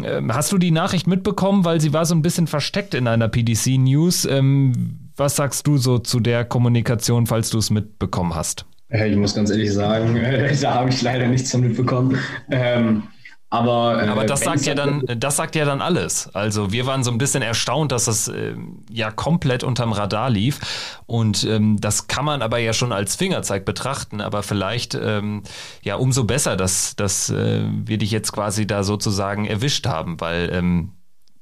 Ähm, hast du die Nachricht mitbekommen, weil sie war so ein bisschen versteckt in einer PDC News? Ähm, was sagst du so zu der Kommunikation, falls du es mitbekommen hast? Ich muss ganz ehrlich sagen, <laughs> da habe ich leider nichts von mitbekommen. Ähm, aber, äh, Aber das sagt ja dann, das sagt ja dann alles. Also wir waren so ein bisschen erstaunt, dass das äh, ja komplett unterm Radar lief. Und ähm, das kann man aber ja schon als Fingerzeig betrachten. Aber vielleicht ähm, ja umso besser, dass, dass äh, wir dich jetzt quasi da sozusagen erwischt haben, weil ähm,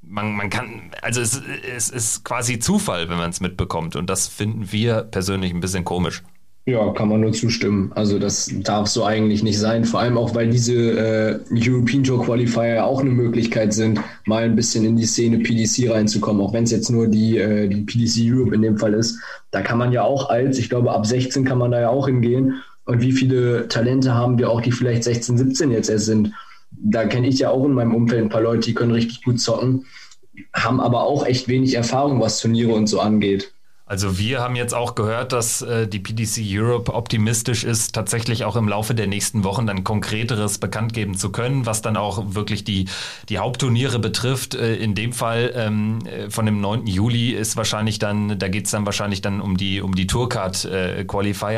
man, man kann, also es, es ist quasi Zufall, wenn man es mitbekommt. Und das finden wir persönlich ein bisschen komisch. Ja, kann man nur zustimmen. Also das darf so eigentlich nicht sein. Vor allem auch, weil diese äh, European Tour Qualifier auch eine Möglichkeit sind, mal ein bisschen in die Szene PDC reinzukommen, auch wenn es jetzt nur die, äh, die PDC Europe in dem Fall ist. Da kann man ja auch als, ich glaube ab 16 kann man da ja auch hingehen. Und wie viele Talente haben wir auch, die vielleicht 16, 17 jetzt erst sind? Da kenne ich ja auch in meinem Umfeld ein paar Leute, die können richtig gut zocken, haben aber auch echt wenig Erfahrung, was Turniere und so angeht. Also wir haben jetzt auch gehört, dass äh, die PDC Europe optimistisch ist, tatsächlich auch im Laufe der nächsten Wochen dann konkreteres bekannt geben zu können, was dann auch wirklich die, die Hauptturniere betrifft. Äh, in dem Fall ähm, äh, von dem 9. Juli ist wahrscheinlich dann, da geht es dann wahrscheinlich dann um die, um die Tourcard äh,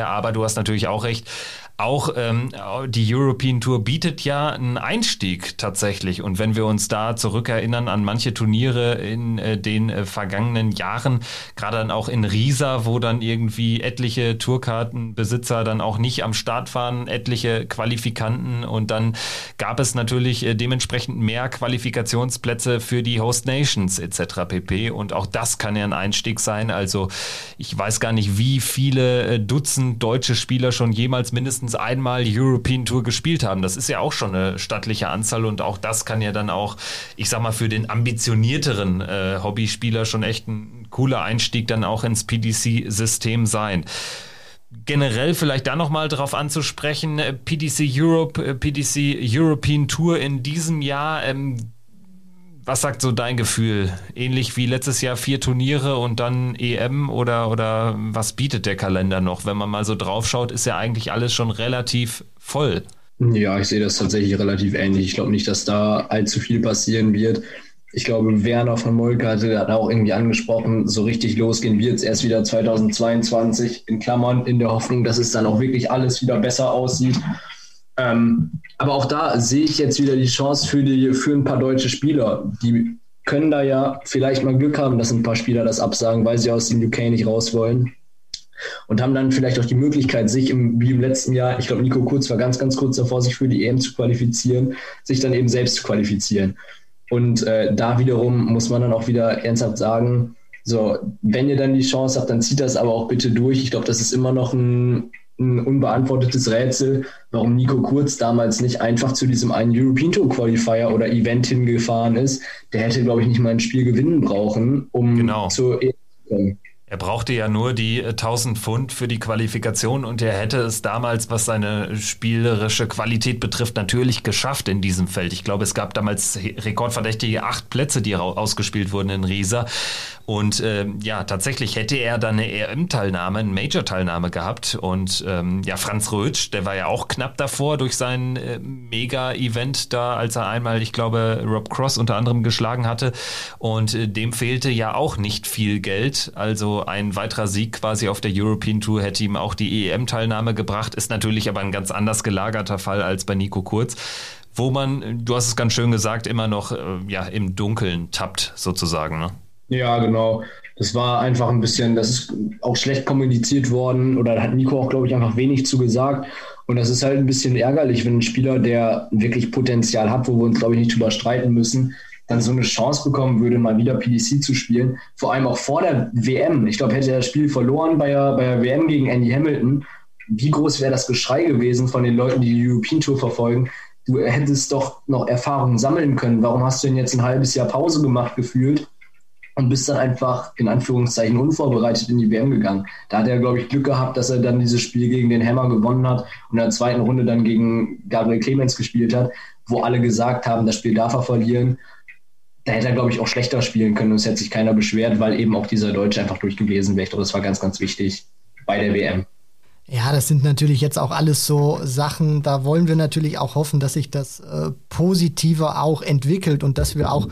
aber du hast natürlich auch recht, auch ähm, die European Tour bietet ja einen Einstieg tatsächlich. Und wenn wir uns da zurückerinnern an manche Turniere in äh, den äh, vergangenen Jahren, gerade dann auch in Riesa, wo dann irgendwie etliche Tourkartenbesitzer dann auch nicht am Start waren, etliche Qualifikanten und dann gab es natürlich äh, dementsprechend mehr Qualifikationsplätze für die Host Nations etc. pp. Und auch das kann ja ein Einstieg sein. Also ich weiß gar nicht, wie viele äh, Dutzend deutsche Spieler schon jemals mindestens mindestens einmal European Tour gespielt haben. Das ist ja auch schon eine stattliche Anzahl und auch das kann ja dann auch, ich sag mal, für den ambitionierteren äh, Hobbyspieler schon echt ein cooler Einstieg dann auch ins PDC-System sein generell vielleicht da nochmal drauf anzusprechen, äh, PDC Europe, äh, PDC European Tour in diesem Jahr, ähm, was sagt so dein Gefühl? Ähnlich wie letztes Jahr vier Turniere und dann EM oder, oder was bietet der Kalender noch? Wenn man mal so draufschaut, ist ja eigentlich alles schon relativ voll. Ja, ich sehe das tatsächlich relativ ähnlich. Ich glaube nicht, dass da allzu viel passieren wird. Ich glaube, Werner von Molke hatte hat auch irgendwie angesprochen, so richtig losgehen wird es erst wieder 2022 in Klammern, in der Hoffnung, dass es dann auch wirklich alles wieder besser aussieht. Ähm, aber auch da sehe ich jetzt wieder die Chance für, die, für ein paar deutsche Spieler. Die können da ja vielleicht mal Glück haben, dass ein paar Spieler das absagen, weil sie aus dem UK nicht raus wollen. Und haben dann vielleicht auch die Möglichkeit, sich im, wie im letzten Jahr, ich glaube, Nico Kurz war ganz, ganz kurz davor, sich für die EM zu qualifizieren, sich dann eben selbst zu qualifizieren. Und äh, da wiederum muss man dann auch wieder ernsthaft sagen, so, wenn ihr dann die Chance habt, dann zieht das aber auch bitte durch. Ich glaube, das ist immer noch ein ein unbeantwortetes Rätsel, warum Nico Kurz damals nicht einfach zu diesem einen European Tour Qualifier oder Event hingefahren ist. Der hätte, glaube ich, nicht mal ein Spiel gewinnen brauchen, um genau. zur EM zu kommen. Er brauchte ja nur die 1000 äh, Pfund für die Qualifikation und er hätte es damals, was seine spielerische Qualität betrifft, natürlich geschafft in diesem Feld. Ich glaube, es gab damals rekordverdächtige acht Plätze, die ausgespielt wurden in Riesa. Und ähm, ja, tatsächlich hätte er dann eine EM-Teilnahme, eine Major-Teilnahme gehabt. Und ähm, ja, Franz Rötsch, der war ja auch knapp davor durch sein äh, Mega-Event da, als er einmal, ich glaube, Rob Cross unter anderem geschlagen hatte. Und äh, dem fehlte ja auch nicht viel Geld. Also ein weiterer Sieg quasi auf der European Tour hätte ihm auch die EM-Teilnahme gebracht. Ist natürlich aber ein ganz anders gelagerter Fall als bei Nico Kurz wo man, du hast es ganz schön gesagt, immer noch äh, ja, im Dunkeln tappt, sozusagen. Ne? Ja, genau. Das war einfach ein bisschen, das ist auch schlecht kommuniziert worden oder hat Nico auch, glaube ich, einfach wenig zu gesagt. Und das ist halt ein bisschen ärgerlich, wenn ein Spieler, der wirklich Potenzial hat, wo wir uns, glaube ich, nicht drüber streiten müssen, dann so eine Chance bekommen würde, mal wieder PDC zu spielen. Vor allem auch vor der WM. Ich glaube, hätte er das Spiel verloren bei der, bei der WM gegen Andy Hamilton, wie groß wäre das Geschrei gewesen von den Leuten, die die European Tour verfolgen? Du hättest doch noch Erfahrungen sammeln können. Warum hast du denn jetzt ein halbes Jahr Pause gemacht gefühlt und bist dann einfach in Anführungszeichen unvorbereitet in die WM gegangen? Da hat er, glaube ich, Glück gehabt, dass er dann dieses Spiel gegen den Hammer gewonnen hat und in der zweiten Runde dann gegen Gabriel Clemens gespielt hat, wo alle gesagt haben, das Spiel darf er verlieren da hätte er, glaube ich, auch schlechter spielen können und es hätte sich keiner beschwert, weil eben auch dieser Deutsche einfach durch gewesen wäre. Glaube, das war ganz, ganz wichtig bei der WM. Ja, das sind natürlich jetzt auch alles so Sachen, da wollen wir natürlich auch hoffen, dass sich das äh, positiver auch entwickelt und dass wir auch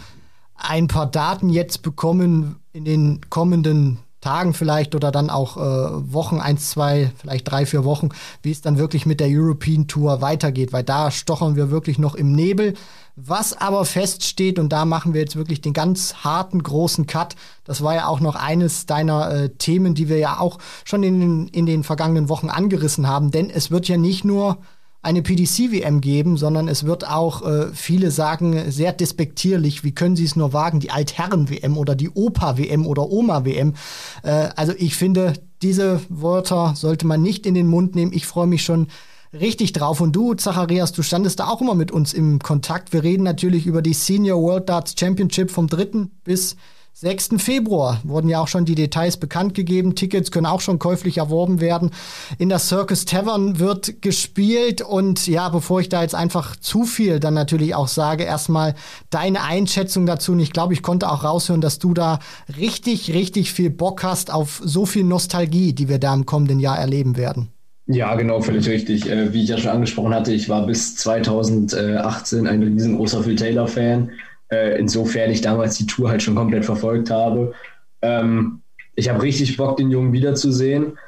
ein paar Daten jetzt bekommen in den kommenden Tagen vielleicht oder dann auch äh, Wochen, eins, zwei, vielleicht drei, vier Wochen, wie es dann wirklich mit der European Tour weitergeht, weil da stochern wir wirklich noch im Nebel. Was aber feststeht, und da machen wir jetzt wirklich den ganz harten, großen Cut, das war ja auch noch eines deiner äh, Themen, die wir ja auch schon in, in den vergangenen Wochen angerissen haben, denn es wird ja nicht nur eine PDC-WM geben, sondern es wird auch, äh, viele sagen, sehr despektierlich, wie können sie es nur wagen, die Altherren-WM oder die Opa-WM oder Oma-WM. Äh, also ich finde, diese Wörter sollte man nicht in den Mund nehmen. Ich freue mich schon richtig drauf. Und du, Zacharias, du standest da auch immer mit uns im Kontakt. Wir reden natürlich über die Senior World Darts Championship vom 3. bis 6. Februar wurden ja auch schon die Details bekannt gegeben. Tickets können auch schon käuflich erworben werden. In der Circus Tavern wird gespielt. Und ja, bevor ich da jetzt einfach zu viel dann natürlich auch sage, erstmal deine Einschätzung dazu. Und ich glaube, ich konnte auch raushören, dass du da richtig, richtig viel Bock hast auf so viel Nostalgie, die wir da im kommenden Jahr erleben werden. Ja, genau, völlig richtig. Äh, wie ich ja schon angesprochen hatte, ich war bis 2018 ein riesengroßer Phil Taylor-Fan. Äh, insofern ich damals die Tour halt schon komplett verfolgt habe. Ähm, ich habe richtig Bock, den Jungen wiederzusehen.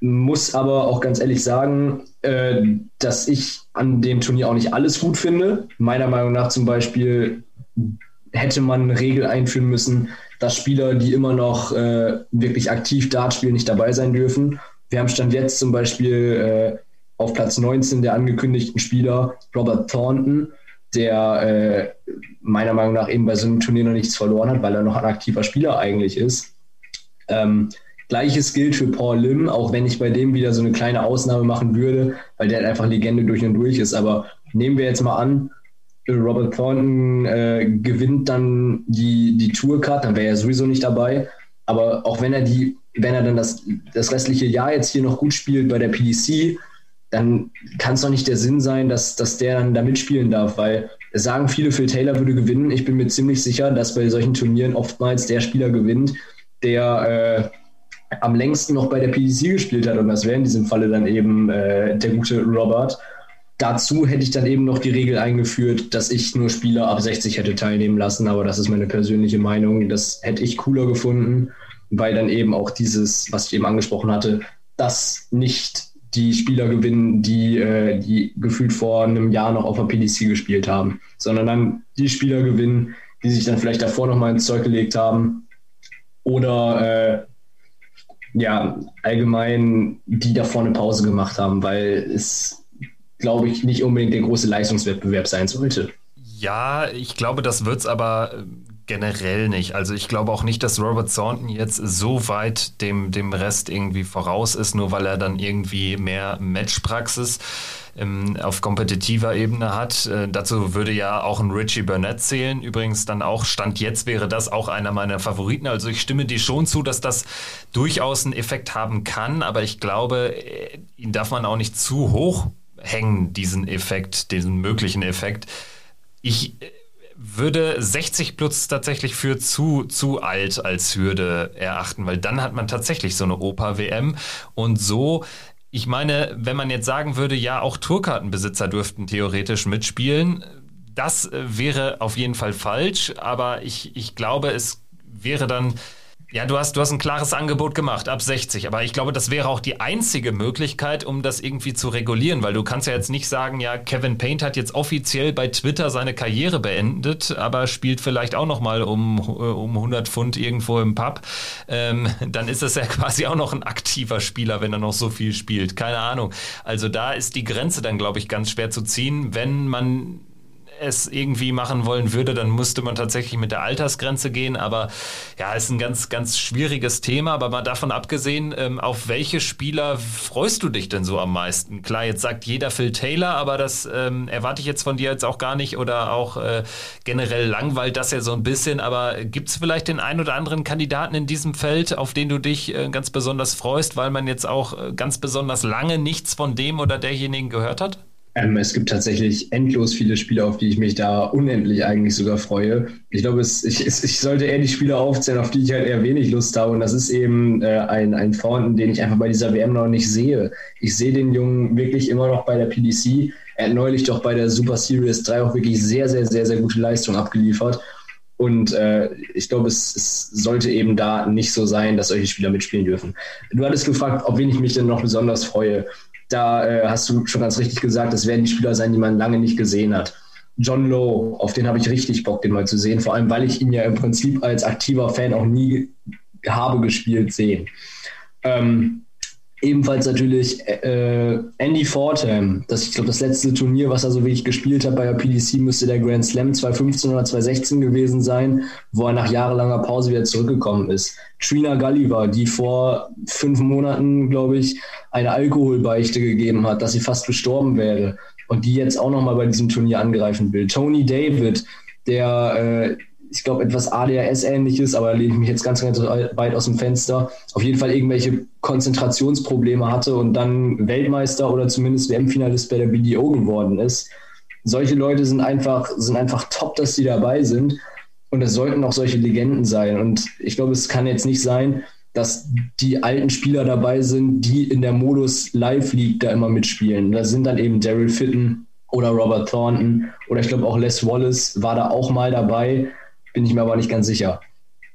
Muss aber auch ganz ehrlich sagen, äh, dass ich an dem Turnier auch nicht alles gut finde. Meiner Meinung nach zum Beispiel hätte man eine Regel einführen müssen, dass Spieler, die immer noch äh, wirklich aktiv Dart spielen, nicht dabei sein dürfen. Wir haben Stand jetzt zum Beispiel äh, auf Platz 19 der angekündigten Spieler Robert Thornton, der äh, meiner Meinung nach eben bei so einem Turnier noch nichts verloren hat, weil er noch ein aktiver Spieler eigentlich ist. Ähm, Gleiches gilt für Paul Lim, auch wenn ich bei dem wieder so eine kleine Ausnahme machen würde, weil der halt einfach Legende durch und durch ist. Aber nehmen wir jetzt mal an, Robert Thornton äh, gewinnt dann die, die Tourcard, dann wäre er sowieso nicht dabei. Aber auch wenn er die wenn er dann das, das restliche Jahr jetzt hier noch gut spielt bei der PDC, dann kann es doch nicht der Sinn sein, dass, dass der dann da mitspielen darf, weil sagen viele, Phil Taylor würde gewinnen. Ich bin mir ziemlich sicher, dass bei solchen Turnieren oftmals der Spieler gewinnt, der äh, am längsten noch bei der PDC gespielt hat. Und das wäre in diesem Falle dann eben äh, der gute Robert. Dazu hätte ich dann eben noch die Regel eingeführt, dass ich nur Spieler ab 60 hätte teilnehmen lassen. Aber das ist meine persönliche Meinung. Das hätte ich cooler gefunden weil dann eben auch dieses, was ich eben angesprochen hatte, dass nicht die Spieler gewinnen, die, äh, die gefühlt vor einem Jahr noch auf der PDC gespielt haben, sondern dann die Spieler gewinnen, die sich dann vielleicht davor noch mal ins Zeug gelegt haben oder äh, ja, allgemein die davor eine Pause gemacht haben, weil es, glaube ich, nicht unbedingt der große Leistungswettbewerb sein sollte. Ja, ich glaube, das wird es aber generell nicht. Also ich glaube auch nicht, dass Robert Thornton jetzt so weit dem, dem Rest irgendwie voraus ist, nur weil er dann irgendwie mehr Matchpraxis ähm, auf kompetitiver Ebene hat. Äh, dazu würde ja auch ein Richie Burnett zählen. Übrigens dann auch, Stand jetzt wäre das auch einer meiner Favoriten. Also ich stimme dir schon zu, dass das durchaus einen Effekt haben kann, aber ich glaube, äh, ihn darf man auch nicht zu hoch hängen, diesen Effekt, diesen möglichen Effekt. Ich äh, würde 60 plus tatsächlich für zu, zu alt als Hürde erachten, weil dann hat man tatsächlich so eine Opa-WM und so ich meine, wenn man jetzt sagen würde, ja, auch Tourkartenbesitzer dürften theoretisch mitspielen, das wäre auf jeden Fall falsch, aber ich, ich glaube, es wäre dann ja, du hast, du hast ein klares Angebot gemacht, ab 60. Aber ich glaube, das wäre auch die einzige Möglichkeit, um das irgendwie zu regulieren, weil du kannst ja jetzt nicht sagen, ja, Kevin Paint hat jetzt offiziell bei Twitter seine Karriere beendet, aber spielt vielleicht auch nochmal um, äh, um 100 Pfund irgendwo im Pub. Ähm, dann ist es ja <laughs> quasi auch noch ein aktiver Spieler, wenn er noch so viel spielt. Keine Ahnung. Also da ist die Grenze dann, glaube ich, ganz schwer zu ziehen, wenn man es irgendwie machen wollen würde, dann müsste man tatsächlich mit der Altersgrenze gehen. Aber ja, ist ein ganz, ganz schwieriges Thema. Aber mal davon abgesehen, ähm, auf welche Spieler freust du dich denn so am meisten? Klar, jetzt sagt jeder Phil Taylor, aber das ähm, erwarte ich jetzt von dir jetzt auch gar nicht oder auch äh, generell langweilt das ja so ein bisschen. Aber gibt es vielleicht den einen oder anderen Kandidaten in diesem Feld, auf den du dich äh, ganz besonders freust, weil man jetzt auch äh, ganz besonders lange nichts von dem oder derjenigen gehört hat? Ähm, es gibt tatsächlich endlos viele Spiele, auf die ich mich da unendlich eigentlich sogar freue. Ich glaube, es, ich, ich sollte eher die Spiele aufzählen, auf die ich halt eher wenig Lust habe. Und das ist eben äh, ein, ein Thornton, den ich einfach bei dieser WM noch nicht sehe. Ich sehe den Jungen wirklich immer noch bei der PDC. Er hat neulich doch bei der Super Series 3 auch wirklich sehr, sehr, sehr, sehr gute Leistung abgeliefert. Und äh, ich glaube, es, es, sollte eben da nicht so sein, dass solche Spieler mitspielen dürfen. Du hattest gefragt, ob wen ich mich denn noch besonders freue da äh, hast du schon ganz richtig gesagt, das werden die Spieler sein, die man lange nicht gesehen hat. John Lowe, auf den habe ich richtig Bock, den mal zu sehen, vor allem weil ich ihn ja im Prinzip als aktiver Fan auch nie habe gespielt sehen. Ähm, ebenfalls natürlich äh, Andy Fordham. Das, ich glaube, das letzte Turnier, was er so wirklich gespielt hat bei der PDC, müsste der Grand Slam 2015 oder 2016 gewesen sein, wo er nach jahrelanger Pause wieder zurückgekommen ist. Trina Gulliver, die vor fünf Monaten, glaube ich, eine Alkoholbeichte gegeben hat, dass sie fast gestorben wäre und die jetzt auch nochmal bei diesem Turnier angreifen will. Tony David, der, äh, ich glaube, etwas ADHS-ähnliches, aber da lehne ich mich jetzt ganz, ganz weit aus dem Fenster, auf jeden Fall irgendwelche Konzentrationsprobleme hatte und dann Weltmeister oder zumindest WM-Finalist bei der BDO geworden ist. Solche Leute sind einfach, sind einfach top, dass sie dabei sind. Und es sollten auch solche Legenden sein. Und ich glaube, es kann jetzt nicht sein, dass die alten Spieler dabei sind, die in der Modus Live League da immer mitspielen. Da sind dann eben Daryl Fitton oder Robert Thornton oder ich glaube auch Les Wallace war da auch mal dabei, bin ich mir aber nicht ganz sicher.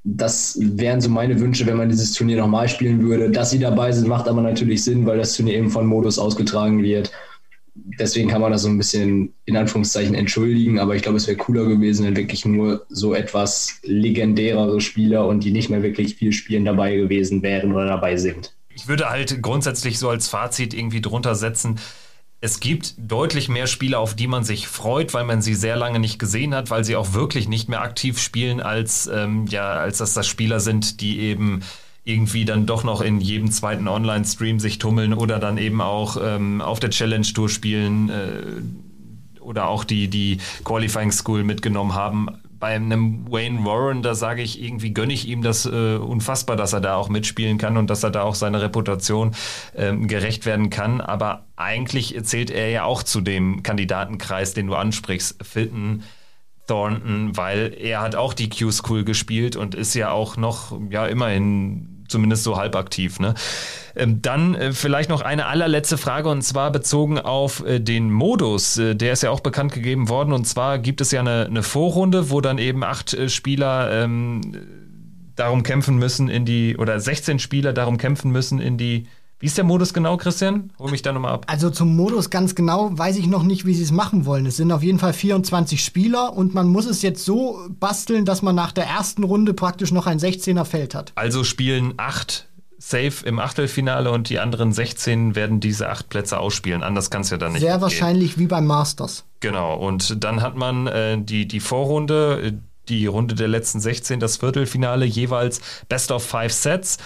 Das wären so meine Wünsche, wenn man dieses Turnier nochmal spielen würde. Dass sie dabei sind, macht aber natürlich Sinn, weil das Turnier eben von Modus ausgetragen wird deswegen kann man das so ein bisschen in Anführungszeichen entschuldigen, aber ich glaube, es wäre cooler gewesen, wenn wirklich nur so etwas legendärere Spieler und die nicht mehr wirklich viel spielen dabei gewesen wären oder dabei sind. Ich würde halt grundsätzlich so als Fazit irgendwie drunter setzen, es gibt deutlich mehr Spieler, auf die man sich freut, weil man sie sehr lange nicht gesehen hat, weil sie auch wirklich nicht mehr aktiv spielen, als, ähm, ja, als dass das Spieler sind, die eben irgendwie dann doch noch in jedem zweiten Online-Stream sich tummeln oder dann eben auch ähm, auf der Challenge Tour spielen äh, oder auch die, die Qualifying School mitgenommen haben. Bei einem Wayne Warren, da sage ich, irgendwie gönne ich ihm das äh, unfassbar, dass er da auch mitspielen kann und dass er da auch seiner Reputation ähm, gerecht werden kann. Aber eigentlich zählt er ja auch zu dem Kandidatenkreis, den du ansprichst. Filton, Thornton, weil er hat auch die Q-School gespielt und ist ja auch noch, ja, immerhin zumindest so halb aktiv. Ne? Ähm, dann äh, vielleicht noch eine allerletzte Frage und zwar bezogen auf äh, den Modus. Äh, der ist ja auch bekannt gegeben worden und zwar gibt es ja eine, eine Vorrunde, wo dann eben acht Spieler ähm, darum kämpfen müssen in die, oder 16 Spieler darum kämpfen müssen in die wie ist der Modus genau, Christian? Hol mich da nochmal ab. Also zum Modus ganz genau weiß ich noch nicht, wie sie es machen wollen. Es sind auf jeden Fall 24 Spieler und man muss es jetzt so basteln, dass man nach der ersten Runde praktisch noch ein 16er Feld hat. Also spielen acht safe im Achtelfinale und die anderen 16 werden diese acht Plätze ausspielen. Anders kann es ja dann nicht. Sehr gehen. wahrscheinlich wie beim Masters. Genau, und dann hat man äh, die, die Vorrunde, die Runde der letzten 16, das Viertelfinale, jeweils Best of Five Sets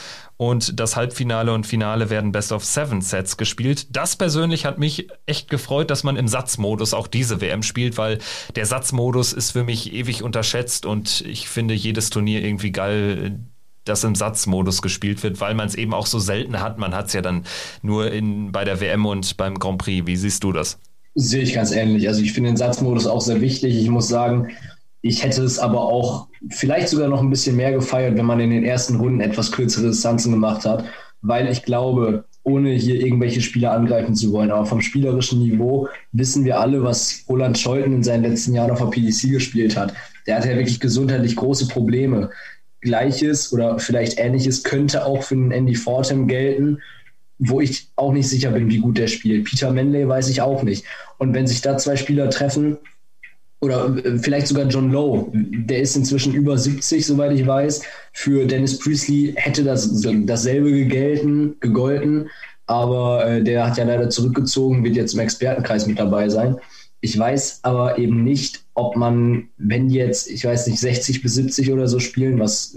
und das Halbfinale und Finale werden Best of Seven Sets gespielt. Das persönlich hat mich echt gefreut, dass man im Satzmodus auch diese WM spielt, weil der Satzmodus ist für mich ewig unterschätzt und ich finde jedes Turnier irgendwie geil, das im Satzmodus gespielt wird, weil man es eben auch so selten hat. Man hat es ja dann nur in, bei der WM und beim Grand Prix. Wie siehst du das? Sehe ich ganz ähnlich. Also ich finde den Satzmodus auch sehr wichtig. Ich muss sagen, ich hätte es aber auch vielleicht sogar noch ein bisschen mehr gefeiert, wenn man in den ersten Runden etwas kürzere Distanzen gemacht hat, weil ich glaube, ohne hier irgendwelche Spieler angreifen zu wollen, aber vom spielerischen Niveau wissen wir alle, was Roland Scholten in seinen letzten Jahren auf der PDC gespielt hat. Der hatte ja wirklich gesundheitlich große Probleme. Gleiches oder vielleicht ähnliches könnte auch für den Andy Fortem gelten, wo ich auch nicht sicher bin, wie gut der spielt. Peter Manley weiß ich auch nicht. Und wenn sich da zwei Spieler treffen, oder äh, vielleicht sogar John Lowe, der ist inzwischen über 70, soweit ich weiß. Für Dennis Priestley hätte das dasselbe gegelten, gegolten, aber äh, der hat ja leider zurückgezogen, wird jetzt im Expertenkreis mit dabei sein. Ich weiß aber eben nicht, ob man, wenn jetzt, ich weiß nicht, 60 bis 70 oder so spielen, was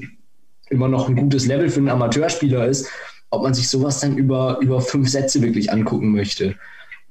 immer noch ein gutes Level für einen Amateurspieler ist, ob man sich sowas dann über, über fünf Sätze wirklich angucken möchte.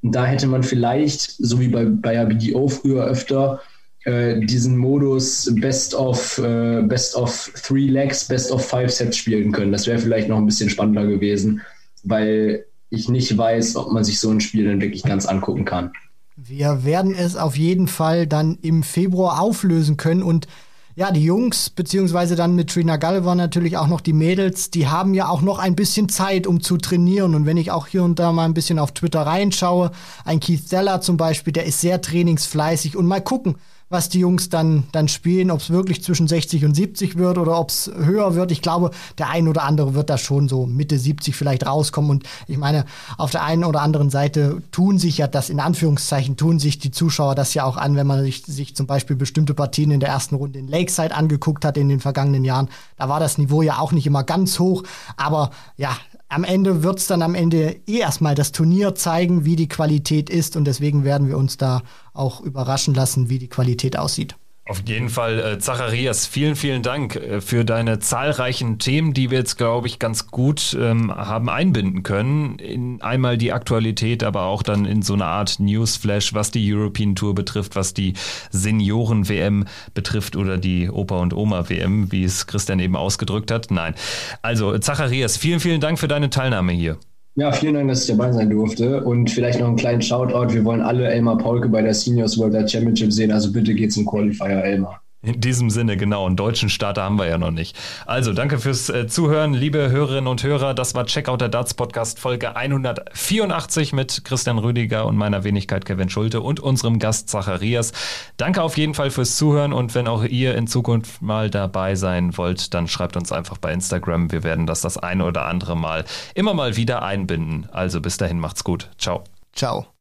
Und da hätte man vielleicht, so wie bei, bei BDO früher öfter, äh, diesen Modus Best of, äh, Best of Three Legs, Best of Five Sets spielen können. Das wäre vielleicht noch ein bisschen spannender gewesen, weil ich nicht weiß, ob man sich so ein Spiel dann wirklich ganz angucken kann. Wir werden es auf jeden Fall dann im Februar auflösen können und ja, die Jungs, beziehungsweise dann mit Trina Gulliver natürlich auch noch die Mädels, die haben ja auch noch ein bisschen Zeit, um zu trainieren. Und wenn ich auch hier und da mal ein bisschen auf Twitter reinschaue, ein Keith Zeller zum Beispiel, der ist sehr trainingsfleißig und mal gucken, was die Jungs dann, dann spielen, ob es wirklich zwischen 60 und 70 wird oder ob es höher wird. Ich glaube, der ein oder andere wird da schon so Mitte 70 vielleicht rauskommen. Und ich meine, auf der einen oder anderen Seite tun sich ja das in Anführungszeichen, tun sich die Zuschauer das ja auch an, wenn man sich, sich zum Beispiel bestimmte Partien in der ersten Runde in Lakeside angeguckt hat in den vergangenen Jahren. Da war das Niveau ja auch nicht immer ganz hoch. Aber ja, am Ende wird es dann am Ende eh erstmal das Turnier zeigen, wie die Qualität ist und deswegen werden wir uns da auch überraschen lassen, wie die Qualität aussieht. Auf jeden Fall, äh, Zacharias, vielen, vielen Dank äh, für deine zahlreichen Themen, die wir jetzt, glaube ich, ganz gut ähm, haben einbinden können. In einmal die Aktualität, aber auch dann in so eine Art Newsflash, was die European Tour betrifft, was die Senioren-WM betrifft oder die Opa- und Oma-WM, wie es Christian eben ausgedrückt hat. Nein. Also, Zacharias, vielen, vielen Dank für deine Teilnahme hier. Ja, vielen Dank, dass ich dabei sein durfte. Und vielleicht noch einen kleinen Shoutout. Wir wollen alle Elmar Paulke bei der Seniors World Championship sehen. Also bitte geht zum Qualifier Elmar. In diesem Sinne, genau. Einen deutschen Starter haben wir ja noch nicht. Also, danke fürs äh, Zuhören, liebe Hörerinnen und Hörer. Das war Checkout der Darts Podcast Folge 184 mit Christian Rüdiger und meiner Wenigkeit Kevin Schulte und unserem Gast Zacharias. Danke auf jeden Fall fürs Zuhören und wenn auch ihr in Zukunft mal dabei sein wollt, dann schreibt uns einfach bei Instagram. Wir werden das das eine oder andere Mal immer mal wieder einbinden. Also, bis dahin macht's gut. Ciao. Ciao.